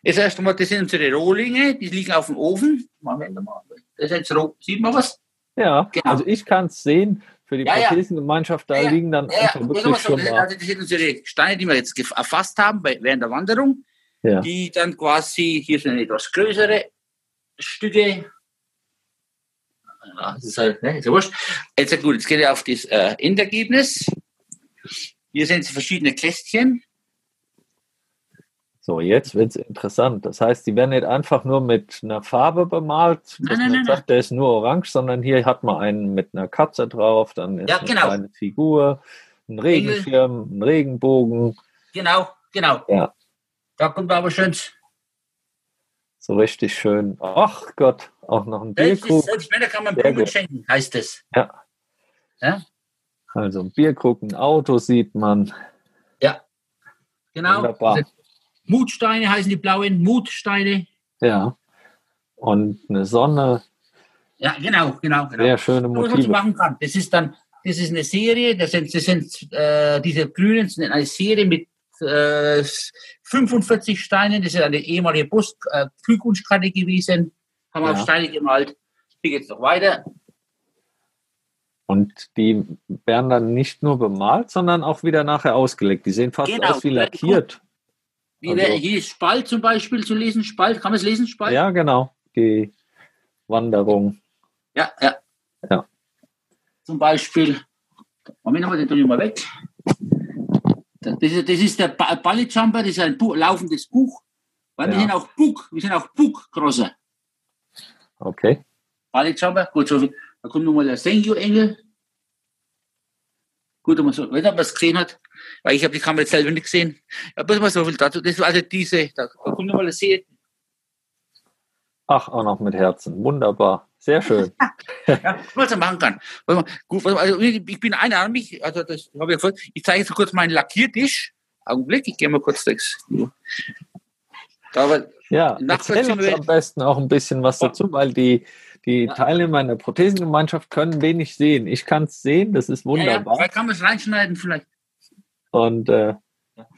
Jetzt erst einmal, das sind unsere Rohlinge, die liegen auf dem Ofen. Moment mal, das ist jetzt roh. Sieht man was? Ja, Genau. also ich kann es sehen. Für die Ja, ja. Prothesengemeinschaft, da Ja, liegen dann einfach das, wirklich schon mal. also das sind unsere Steine, die wir jetzt erfasst haben bei, während der Wanderung, Ja. die dann quasi, hier sind etwas größere Stücke. Ja, das ist halt, ne, ist ja wurscht. Jetzt gut, jetzt geht ihr auf das äh, Endergebnis. Hier sind verschiedene Kästchen. So, jetzt wird es interessant. Das heißt, die werden nicht einfach nur mit einer Farbe bemalt, dass Nein, nein, man nein, sagt, der ist nur orange, sondern hier hat man einen mit einer Katze drauf, dann ist Ja, eine genau. kleine Figur, ein Regenschirm, ein Regenbogen, Genau, genau. Ja. Da kommt aber schön. So richtig schön. Ach Gott, auch noch ein Bierkrug. selbst Männer kann man Blumen schenken, heißt es. Also ein Bierkrug, ein Auto sieht man. Genau. Wunderbar. Mutsteine heißen die blauen Mutsteine. Ja. Und eine Sonne, Ja, genau, genau, genau. sehr schöne was man Motive. machen kann. Das ist dann, das ist eine Serie, das sind, das sind äh, diese Grünen sind eine Serie mit äh, 45 Steinen. Das ist eine ehemalige Bus äh, gewesen. Haben wir Ja. auf Steine gemalt. Hier geht's noch weiter. Und die werden dann nicht nur bemalt, sondern auch wieder nachher ausgelegt. Die sehen fast Genau. aus wie lackiert. Wie Also- hier ist Spalt zum Beispiel zu lesen. Spalt, kann man es lesen? Spalt? Ja, genau. Die Wanderung. Ja, ja. Ja. Zum Beispiel, Moment mal, den tue ich mal weg. Das ist, das ist der ba Ballet Jumper, das ist ein Bu laufendes Buch. Weil wir Ja. sind auch Bug, wir sind auch Bugcrosser. Okay. Ballet Jumper, gut, so viel. Da kommt nochmal der Senju-Engel. Gut, wenn man so, wenn man es gesehen hat, weil ich habe die Kamera jetzt selber nicht gesehen. Ja, bloß mal so viel dazu. Das war also diese, da, da kommt nochmal eine Serie. Ach, auch noch mit Herzen. Wunderbar. Sehr schön. Ja, was man machen kann. Gut, also ich bin einarmig, also das habe ich. Ich zeige jetzt kurz meinen Lackiertisch. Augenblick, ich gehe mal kurz. Da war, Ja, erzähl uns am besten auch ein bisschen was dazu, weil die, die Ja. Teilnehmer in der Prothesengemeinschaft können wenig sehen. Ich kann es sehen, das ist ja, ja, wunderbar. vielleicht kann man es reinschneiden, vielleicht. Und äh,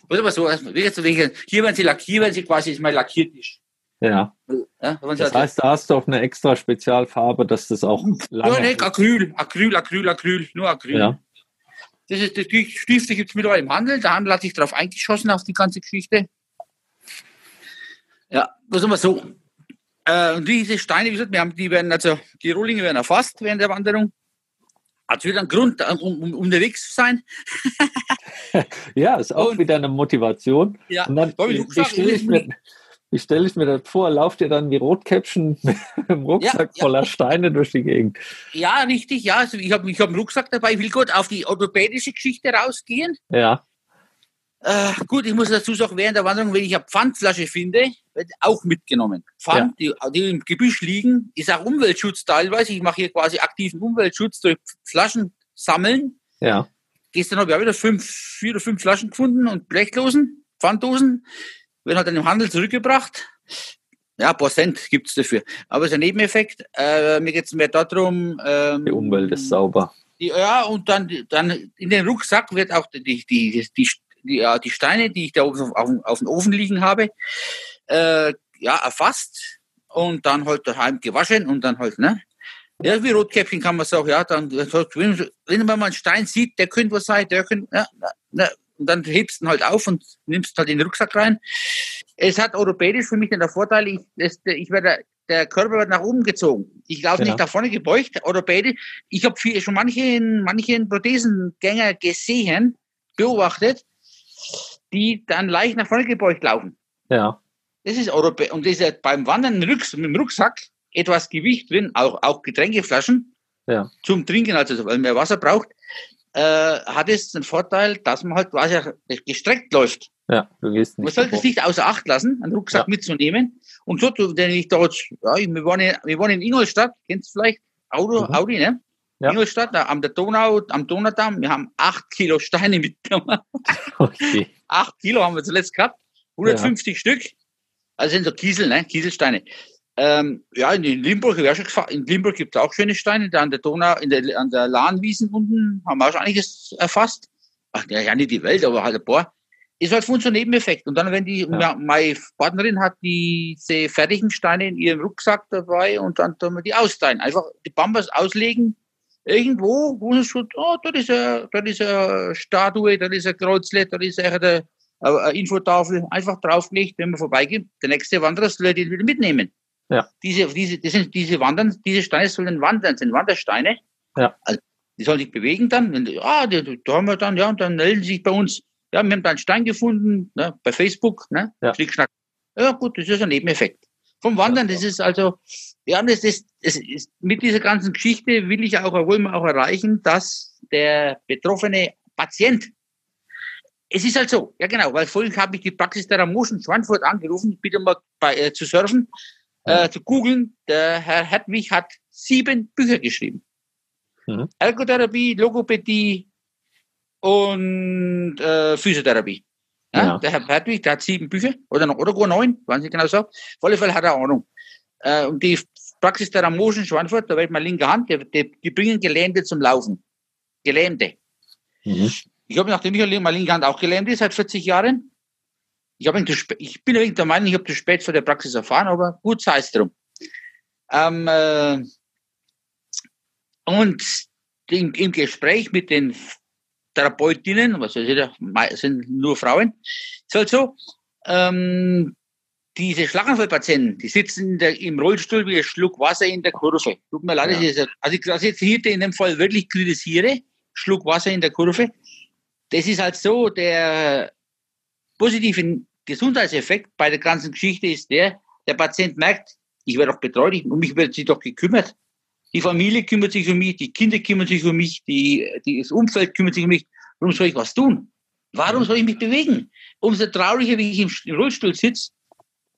aber so, also, jetzt, hier werden sie lackiert, werden sie quasi ist mein Lackiertisch. Ja, Ja, das heißt, da hast du auch eine extra Spezialfarbe, dass das auch ja, lange nee, Acryl, Acryl, Acryl, Acryl, nur Acryl. Ja. Das ist, das, die Stifte gibt es mittlerweile im Handel. Der Handel hat sich darauf eingeschossen, auf die ganze Geschichte. Ja, was sagen wir so. Äh, und diese Steine, wie gesagt, wir haben, die werden, also, die Rohlinge werden erfasst während der Wanderung. Hat wieder einen Grund, um, um unterwegs zu sein. Ja, ist auch Und- wieder eine Motivation. Ja, Und dann, ich stelle ich, mir- wie stelle ich mir das vor? Lauft ihr dann wie Rotkäppchen mit dem Rucksack Ja, ja. voller Steine durch die Gegend? ja, richtig, ja. Also ich habe ich hab einen Rucksack dabei. Ich will gut auf die orthopädische Geschichte rausgehen. Ja, Äh, gut, ich muss dazu sagen, während der Wanderung, wenn ich eine Pfandflasche finde, wird auch mitgenommen. Pfand, die, die im Gebüsch liegen, ist auch Umweltschutz teilweise. Ich mache hier quasi aktiven Umweltschutz durch Flaschen sammeln. ja, Gestern habe ich auch wieder fünf, vier oder fünf Flaschen gefunden und Blechdosen, Pfanddosen. Werden halt dann im Handel zurückgebracht. Ja, ein paar Cent gibt's dafür. Aber es ist ein Nebeneffekt. Äh, mir geht's mehr darum. Ähm, die Umwelt ist sauber. die, ja, und dann, dann in den Rucksack wird auch die, die, die, die, die, die Steine, die ich da oben auf, auf dem Ofen liegen habe, äh, ja, erfasst und dann halt daheim gewaschen und dann halt, ne? Ja, wie Rotkäppchen kann man sagen, ja, dann, wenn, wenn man mal einen Stein sieht, der könnte was sein, der könnte, ja, ne, und dann hebst du ihn halt auf und nimmst halt in den Rucksack rein. Es hat europäisch für mich den Vorteil, ich, das, ich werde, der Körper wird nach oben gezogen. Ich laufe Ja. nicht nach vorne gebeugt, europäisch. Ich habe schon manchen, manchen Prothesengänger gesehen, beobachtet, die dann leicht nach vorne gebeugt laufen. Ja, Das ist Europä und das ist beim Wandern mit dem Rucks- mit dem Rucksack etwas Gewicht drin, auch, auch Getränkeflaschen Ja. zum Trinken, also weil man mehr Wasser braucht, äh, hat es den Vorteil, dass man halt quasi gestreckt läuft. ja, du gehst Man nicht. sollte es nicht außer Acht lassen, einen Rucksack Ja. mitzunehmen. Und so, denn ich dort, ja, wir waren in, wir waren in Ingolstadt, kennst du vielleicht? Auto, Mhm. Audi, ne? Ja. Ingolstadt, da am der Donau, am Donaudamm, wir haben acht Kilo Steine mitgenommen. Okay. Acht Kilo haben wir zuletzt gehabt. 150 Stück. Also sind so Kiesel, ne? Kieselsteine. Ähm, ja, in Limburg, ich schon gefahren. in Limburg gibt es auch schöne Steine. Da an der Donau, in der, an der Lahnwiesen unten haben wir auch schon einiges erfasst. Ach, ja, nicht die Welt, aber halt ein paar. ist halt für uns ein Nebeneffekt. Und dann, wenn die, ja. meine Partnerin hat diese fertigen Steine in ihrem Rucksack dabei und dann tun wir die austeilen. Einfach die Bambas auslegen, irgendwo, wo es schon, oh, da ist eine, da ist eine Statue, da ist ein Kreuzlet, da ist eine, eine Infotafel, einfach draufgelegt, wenn man vorbeigeht. Der nächste Wanderer soll die wieder mitnehmen. Ja. Diese, diese, das sind, diese Wandern, diese Steine sollen wandern, sind Wandersteine. Ja. Also, die sollen sich bewegen dann. Wenn, ah, da haben wir dann, ja, und dann melden sie sich bei uns. Ja, wir haben da einen Stein gefunden, ne, bei Facebook, ne, ja. Schnick, Ja, gut, das ist ein Nebeneffekt. Vom Wandern, das ist also, ja, das, das, das ist, mit dieser ganzen Geschichte will ich auch, wollen wir auch erreichen, dass der betroffene Patient, es ist halt so, ja genau, weil vorhin habe ich die Praxis der Ramoschen Schweinfurt angerufen, bitte mal bei, äh, zu surfen, äh, zu googeln. Der Herr Hedwig hat sieben Bücher geschrieben. Mhm. Ergotherapie, Logopädie und äh, Physiotherapie. Ja, ja. Der Herr Hedwig, der hat sieben Bücher oder noch oder gar neun, weiß nicht genau so. Auf alle Fälle hat er Ahnung. Äh, und die Praxis der Ramoschen Schweinfurt, da wird meine linke Hand, die, die, die bringen Gelähmte zum Laufen. Gelähmte. Mhm. Ich habe, nachdem ich meine linke Hand auch gelähmt ist, seit 40 Jahren, ich, ich bin der Meinung, ich habe zu spät von der Praxis erfahren, aber gut sei es drum. Ähm, äh, und im, im, Gespräch mit den Therapeutinnen, was weiß sind nur Frauen, ist halt so, ähm, diese Schlaganfallpatienten, die sitzen der, im Rollstuhl wie ein Schluck Wasser in der Kurve. Tut mir leid, ja. ist, also ich das jetzt hier in dem Fall wirklich kritisiere, Schluck Wasser in der Kurve. Das ist halt so, der positive Gesundheitseffekt bei der ganzen Geschichte ist der, der Patient merkt, ich werde doch betreut, um mich wird sich doch gekümmert. Die Familie kümmert sich um mich, die Kinder kümmern sich um mich, die, die, das Umfeld kümmert sich um mich. Warum soll ich was tun? Warum soll ich mich bewegen? Umso trauriger, wie ich im Rollstuhl sitze,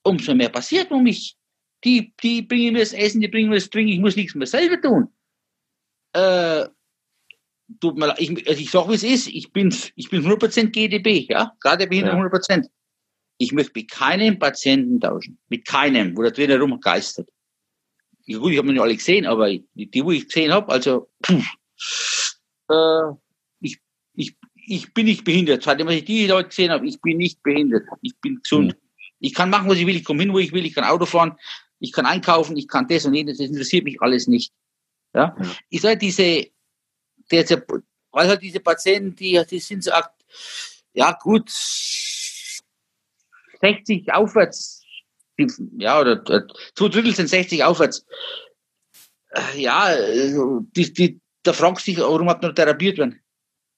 umso mehr passiert um mich. Die, die bringen mir das Essen, die bringen mir das Trinken, ich muss nichts mehr selber tun. Äh, tut mir, ich, also ich sage, wie es ist, ich bin, ich bin 100% GDB, ja, gerade bin ich ja. 100% ich möchte mit keinem Patienten tauschen. Mit keinem, wo der Trainer rumgeistert. Ja, gut, ich habe noch nicht alle gesehen, aber die, die wo ich gesehen habe, also pff, äh, ich, ich, ich bin nicht behindert. Seitdem ich die Leute gesehen habe, ich bin nicht behindert. Ich bin gesund. Mhm. Ich kann machen, was ich will. Ich komme hin, wo ich will. Ich kann Auto fahren. Ich kann einkaufen. Ich kann das und jenes. Das interessiert mich alles nicht. Ja. Mhm. Ich sage, diese, diese, weil halt diese Patienten, die, die sind so, ja gut, 60 aufwärts, ja, oder zwei Drittel sind 60 aufwärts. Äh, ja, also, die, die, da fragst du dich, warum hat noch therapiert werden.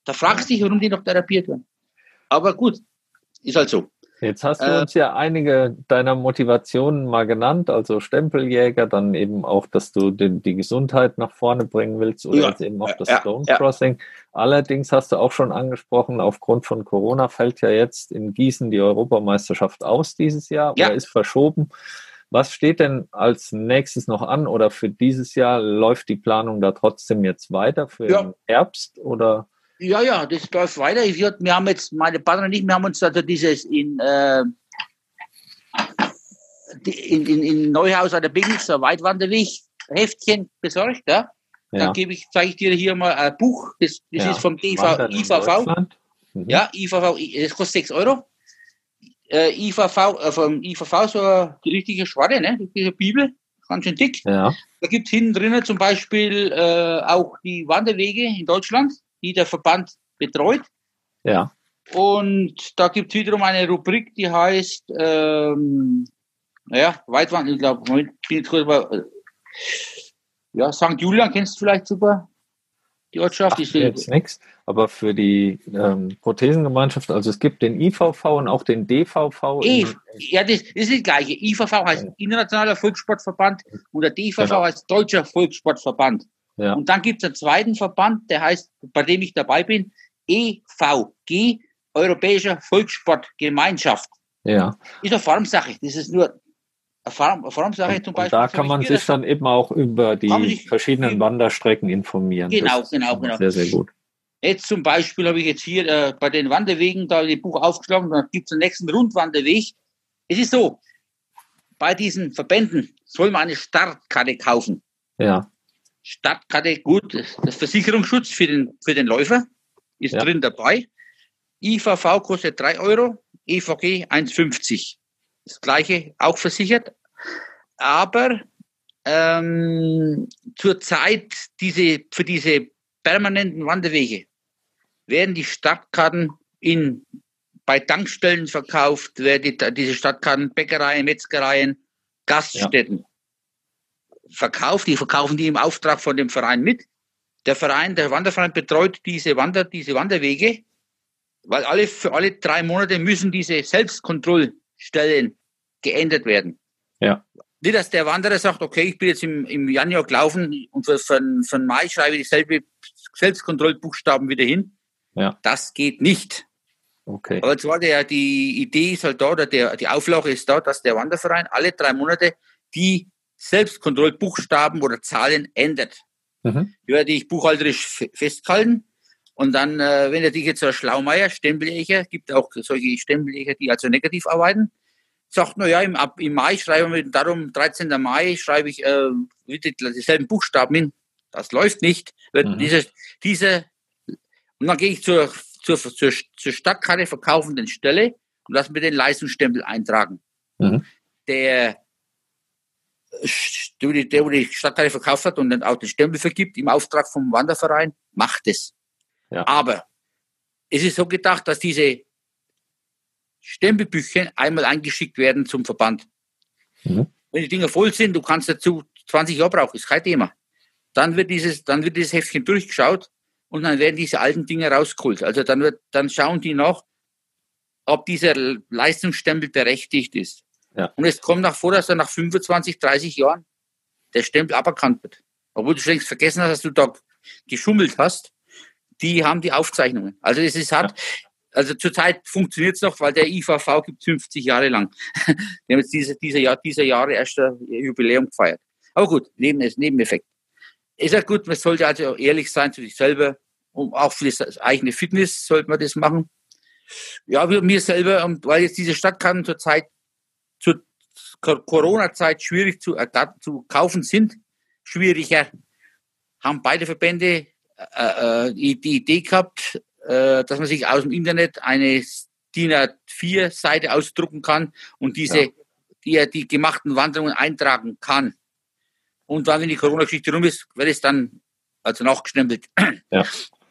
Da fragst du dich, warum die noch therapiert werden. Aber gut, ist halt so. Jetzt hast du äh, uns ja einige deiner Motivationen mal genannt, also Stempeljäger, dann eben auch, dass du den, die Gesundheit nach vorne bringen willst oder ja, jetzt eben auch das ja, Stone Crossing. Ja. Allerdings hast du auch schon angesprochen, aufgrund von Corona fällt ja jetzt in Gießen die Europameisterschaft aus dieses Jahr oder ist verschoben. Was steht denn als nächstes noch an oder für dieses Jahr läuft die Planung da trotzdem jetzt weiter für den Herbst oder? Ja, ja, das läuft weiter. Ich, wir haben jetzt, meine Partner nicht, wir haben uns also dieses in, äh, in, in, in Neuhaus an der Bingel, so Weitwanderweg, Heftchen besorgt, ja. ja. Dann gebe ich, zeige ich dir hier mal ein Buch, das, das ja. ist vom DV, IVV. Mhm. Ja, IVV, das kostet 6 Euro. Äh, IVV, äh, vom IVV so die richtige Schwarte, ne, die Bibel, ganz schön dick. Ja. Da gibt es hinten drinnen zum Beispiel äh, auch die Wanderwege in Deutschland die der Verband betreut. Ja. Und da gibt es wiederum eine Rubrik, die heißt, ähm, naja, Weitwand, ich glaube, Moment, bin jetzt kurz mal, äh, ja, St. Julian kennst du vielleicht super, die Ortschaft. Ach, ist jetzt nichts, aber für die ähm, Prothesengemeinschaft, also es gibt den IVV und auch den DVV. E, ja, das, ist das Gleiche. IVV heißt. Internationaler Volkssportverband und der DVV genau. heißt Deutscher Volkssportverband. Ja. Und dann gibt es einen zweiten Verband, der heißt, bei dem ich dabei bin, EVG, Europäischer Volkssportgemeinschaft. Ja. Ist eine Formsache. Das ist nur eine, Form, eine Formsache zum Beispiel. da kann man sich dann eben auch über die verschiedenen Wanderstrecken informieren. Genau, genau, genau. Sehr, sehr gut. Jetzt zum Beispiel habe ich jetzt hier äh, bei den Wanderwegen da in Buch aufgeschlagen, dann gibt es den nächsten Rundwanderweg. Es ist so, bei diesen Verbänden soll man eine Startkarte kaufen. Ja. Stadtkarte, gut, das Versicherungsschutz für den, für den Läufer ist ja. drin dabei. IVV kostet 3 Euro, EVG 1,50. Das gleiche auch versichert. Aber ähm, zurzeit diese, für diese permanenten Wanderwege werden die Stadtkarten in, bei Tankstellen verkauft, werden die, diese Stadtkarten Bäckereien, Metzgereien, Gaststätten ja. Verkauft. Die verkaufen die im Auftrag von dem Verein mit. Der Verein, der Wanderverein betreut diese Wander, diese Wanderwege, weil alle, für alle drei Monate müssen diese Selbstkontrollstellen geändert werden. Ja. Nicht, dass der Wanderer sagt, okay, ich bin jetzt im, im Januar gelaufen und für, für, für Mai schreibe ich dieselbe Selbstkontrollbuchstaben wieder hin. Ja. Das geht nicht. Okay. Aber zwar der, die Idee ist halt da, oder der, die Auflage ist da, dass der Wanderverein alle drei Monate die Selbstkontrollbuchstaben oder Zahlen ändert. Mhm. Die werde ich buchhalterisch festhalten. Und dann, äh, wenn er dich jetzt so Schlaumeier, Stempelleger, gibt auch solche Stempelleger, die also negativ arbeiten, sagt, na ja, im, im Mai schreiben wir darum, 13. Mai schreibe ich äh, dieselben Buchstaben hin. Das läuft nicht. Mhm. Diese, diese, und dann gehe ich zur, zur, zur, zur Stadtkarte verkaufenden Stelle und lasse mir den Leistungsstempel eintragen. Mhm. Der, der, der, wo die Stadtkarte verkauft hat und dann auch den Stempel vergibt im Auftrag vom Wanderverein, macht es. Ja. Aber es ist so gedacht, dass diese Stempelbüchchen einmal eingeschickt werden zum Verband. Mhm. Wenn die Dinger voll sind, du kannst dazu 20 Jahre brauchen, ist kein Thema. Dann wird dieses, dann wird dieses Heftchen durchgeschaut und dann werden diese alten Dinge rausgeholt. Also dann wird, dann schauen die noch, ob dieser Leistungsstempel berechtigt ist. Ja. Und es kommt nach vor, dass er nach 25, 30 Jahren der Stempel aberkannt wird. Obwohl du schon längst vergessen hast, dass du da geschummelt hast. Die haben die Aufzeichnungen. Also es ist hart. Ja. Also zurzeit funktioniert es noch, weil der IVV gibt 50 Jahre lang. Wir haben jetzt diese, dieser, Jahr, dieser Jahre erst ein Jubiläum gefeiert. Aber gut, Neben, Nebeneffekt. Ist ja gut, man sollte also ehrlich sein zu sich selber. Und auch für das eigene Fitness sollte man das machen. Ja, wir, mir selber, weil jetzt diese Stadtkarten zurzeit zur Corona-Zeit schwierig zu, äh, zu kaufen sind, schwieriger, haben beide Verbände äh, äh, die, Idee gehabt, äh, dass man sich aus dem Internet eine DIN A4-Seite ausdrucken kann und diese, ja. die, die gemachten Wanderungen eintragen kann. Und dann, wenn die Corona-Geschichte rum ist, wird es dann also nachgestempelt. Ja.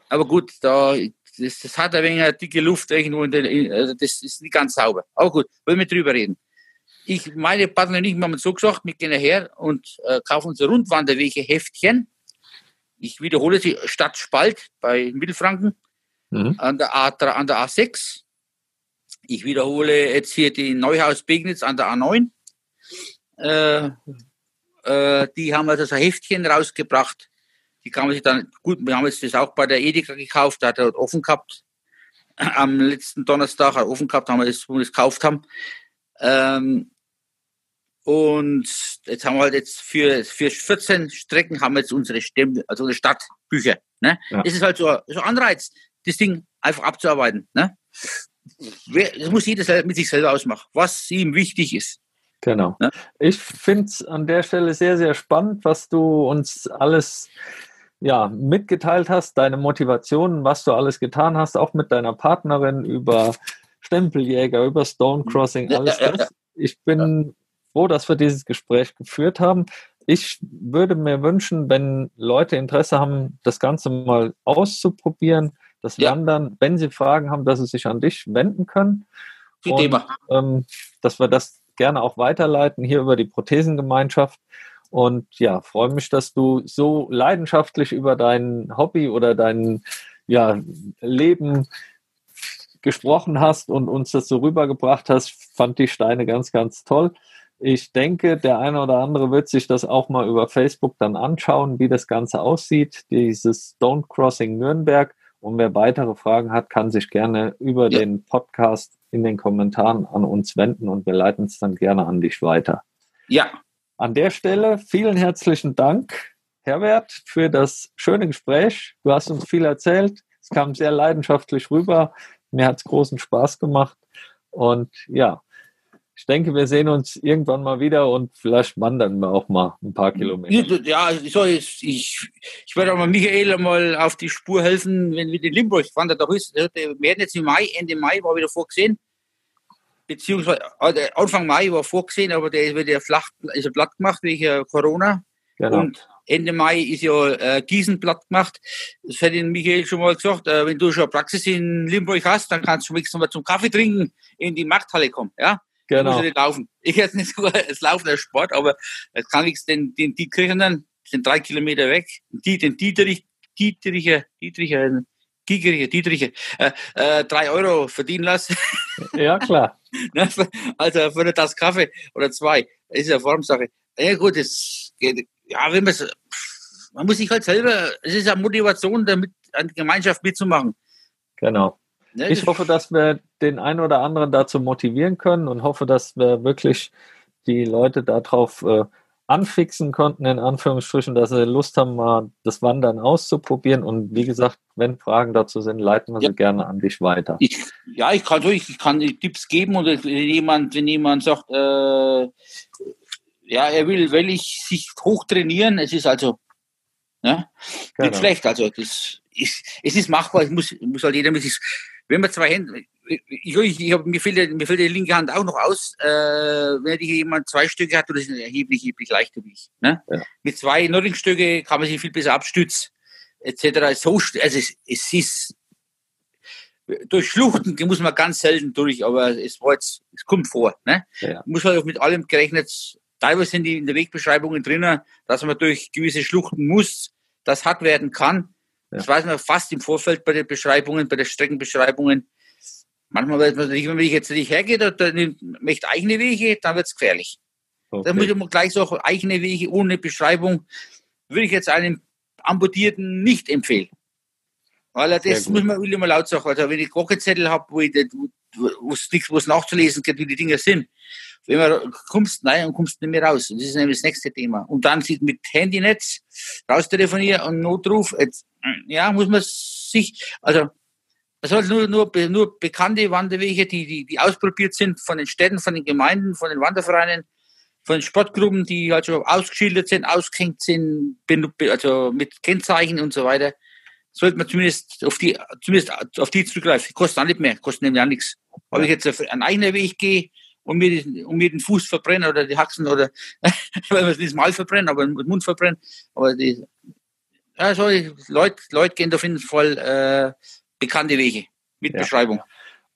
Aber gut, da, das, das hat ein wenig eine dicke Luft irgendwo in der, also das ist nicht ganz sauber. Aber gut, wollen wir drüber reden. Ich, meine Partner ich haben so gesagt, wir gehen her und äh, kaufen unsere Rundwanderwege Heftchen. Ich wiederhole sie, Stadt Spalt bei Mittelfranken mhm. an, der A, an der A6. Ich wiederhole jetzt hier die Neuhaus-Begnitz an der A9. Äh, äh, die haben also ein Heftchen rausgebracht. Die kann man sich dann, gut, wir haben jetzt das auch bei der Edeka gekauft, da hat er offen gehabt. Am letzten Donnerstag hat er offen gehabt, haben wir das, wo wir das gekauft haben. Ähm, und jetzt haben wir halt jetzt für, für 14 Strecken haben wir jetzt unsere Stempel, also unsere Stadtbücher. Ne? Ja. Das ist halt so, so ein Anreiz das Ding einfach abzuarbeiten. Ne? Das muss jeder mit sich selber ausmachen, was ihm wichtig ist. Genau. Ne? Ich finde es an der Stelle sehr, sehr spannend, was du uns alles ja, mitgeteilt hast, deine Motivationen, was du alles getan hast, auch mit deiner Partnerin über Stempeljäger, über Stonecrossing, alles ja, ja, das. Ich bin froh, dass wir dieses Gespräch geführt haben. Ich würde mir wünschen, wenn Leute Interesse haben, das Ganze mal auszuprobieren, das ja. Wandern, wenn Sie Fragen haben, dass Sie sich an dich wenden können. Und, ähm, dass wir das gerne auch weiterleiten hier über die Prothesengemeinschaft. Und ja, freue mich, dass du so leidenschaftlich über dein Hobby oder dein ja, Leben gesprochen hast und uns das so rübergebracht hast. Fand die Steine ganz, ganz toll. Ich denke, der eine oder andere wird sich das auch mal über Facebook dann anschauen, wie das Ganze aussieht, dieses Stone Crossing Nürnberg. Und wer weitere Fragen hat, kann sich gerne über ja. den Podcast in den Kommentaren an uns wenden und wir leiten es dann gerne an dich weiter. Ja. An der Stelle vielen herzlichen Dank, Herbert, für das schöne Gespräch. Du hast uns viel erzählt. Es kam sehr leidenschaftlich rüber. Mir hat es großen Spaß gemacht. Und ja, ich denke, wir sehen uns irgendwann mal wieder und vielleicht wandern wir auch mal ein paar Kilometer. Ja, so ist, ich, ich werde auch mal Michael mal auf die Spur helfen, wenn wir den Limburg wandern. Da ist, wir werden jetzt im Mai, Ende Mai war wieder vorgesehen. Beziehungsweise äh, Anfang Mai war vorgesehen, aber der wird ja flach, ist ja platt gemacht wegen Corona. Genau. Und Ende Mai ist ja äh, Gießen platt gemacht. Das Ihnen Michael schon mal gesagt. Äh, wenn du schon eine Praxis in Limburg hast, dann kannst du wenigstens mal zum Kaffee trinken in die Markthalle kommen. Ja? Genau. Ich laufen. Ich jetzt nicht so es Laufen als Sport, aber es kann nichts den, den die Kirchen dann, sind drei Kilometer weg. Die, den Dieterich, Dietericher, Dietericher, Gigerige, Dieteriche, äh, äh, drei Euro verdienen lassen. Ja, klar. Ne, also für eine Tasse Kaffee oder zwei. Das ist ja Formsache. Ja gut, es geht, ja, wenn man man muss sich halt selber, es ist ja Motivation, damit an Gemeinschaft mitzumachen. Genau. Ne, ich hoffe, dass wir den einen oder anderen dazu motivieren können und hoffe, dass wir wirklich die Leute darauf äh, anfixen konnten, in Anführungsstrichen, dass sie Lust haben, mal das Wandern auszuprobieren. Und wie gesagt, wenn Fragen dazu sind, leiten wir ja. sie gerne an dich weiter. Ich, ja, ich kann durch, ich kann Tipps geben und wenn jemand, wenn jemand sagt, äh, ja, er will, will ich sich hochtrainieren, es ist also ne, genau. nicht schlecht. Also das ist, es ist machbar, es muss, muss halt jeder mit sich wenn man zwei Hände, ich, ich, hab, mir, fällt, mir fällt die linke Hand auch noch aus, äh, wenn jemand zwei Stücke hat, das ist erheblich, erheblich leichter wie ich. Ne? Ja. Mit zwei Nordingstücke kann man sich viel besser abstützen, etc. So, also es, es ist, durch Schluchten muss man ganz selten durch, aber es war jetzt, es kommt vor. Ne? Ja. Muss halt auch mit allem gerechnet, teilweise sind die in der Wegbeschreibungen drinnen, dass man durch gewisse Schluchten muss, das hart werden kann. Ja. Das weiß man fast im Vorfeld bei den Beschreibungen, bei den Streckenbeschreibungen. Manchmal weiß man nicht, wenn ich jetzt nicht hergehe, dann möchte eigene Wege, dann wird es gefährlich. Okay. Dann muss ich gleich so eigene Wege ohne Beschreibung, würde ich jetzt einem Amputierten nicht empfehlen. Weil das muss man immer laut sagen. Also wenn ich Krockezettel habe, wo es nichts was nachzulesen gibt, wie die Dinge sind, wenn man kommst rein und kommst nicht mehr raus. Und das ist nämlich das nächste Thema. Und dann sieht mit Handynetz raus telefonieren und Notruf. Jetzt, ja, muss man sich, also es soll nur, nur, nur bekannte Wanderwege, die, die, die ausprobiert sind von den Städten, von den Gemeinden, von den Wandervereinen, von den Sportgruppen, die halt schon ausgeschildert sind, ausgehängt sind, also mit Kennzeichen und so weiter, sollte man zumindest auf die, zumindest auf die zurückgreifen. Kostet auch nicht mehr, kostet nämlich auch nichts. Ob ich jetzt einen eigenen Weg gehe, und mir, den, und mir den Fuß verbrennen oder die Haxen oder, weil wir es nicht mal verbrennen, aber den Mund verbrennen. Aber die, ja, so, Leute, Leute gehen auf jeden Fall äh, bekannte Wege mit ja. Beschreibung.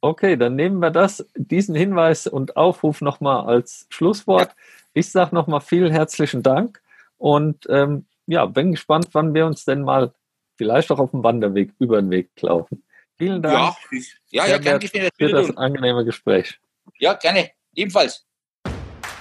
Okay, dann nehmen wir das, diesen Hinweis und Aufruf nochmal als Schlusswort. Ja. Ich sage nochmal vielen herzlichen Dank und ähm, ja, bin gespannt, wann wir uns denn mal vielleicht auch auf dem Wanderweg über den Weg laufen. Vielen Dank. Ja, ja, ja gerne. Für das angenehme Gespräch. Ja, gerne. Ebenfalls.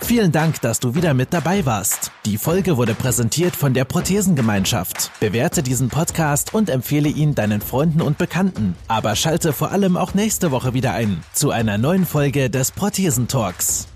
Vielen Dank, dass du wieder mit dabei warst. Die Folge wurde präsentiert von der Prothesengemeinschaft. Bewerte diesen Podcast und empfehle ihn deinen Freunden und Bekannten. Aber schalte vor allem auch nächste Woche wieder ein zu einer neuen Folge des Prothesentalks.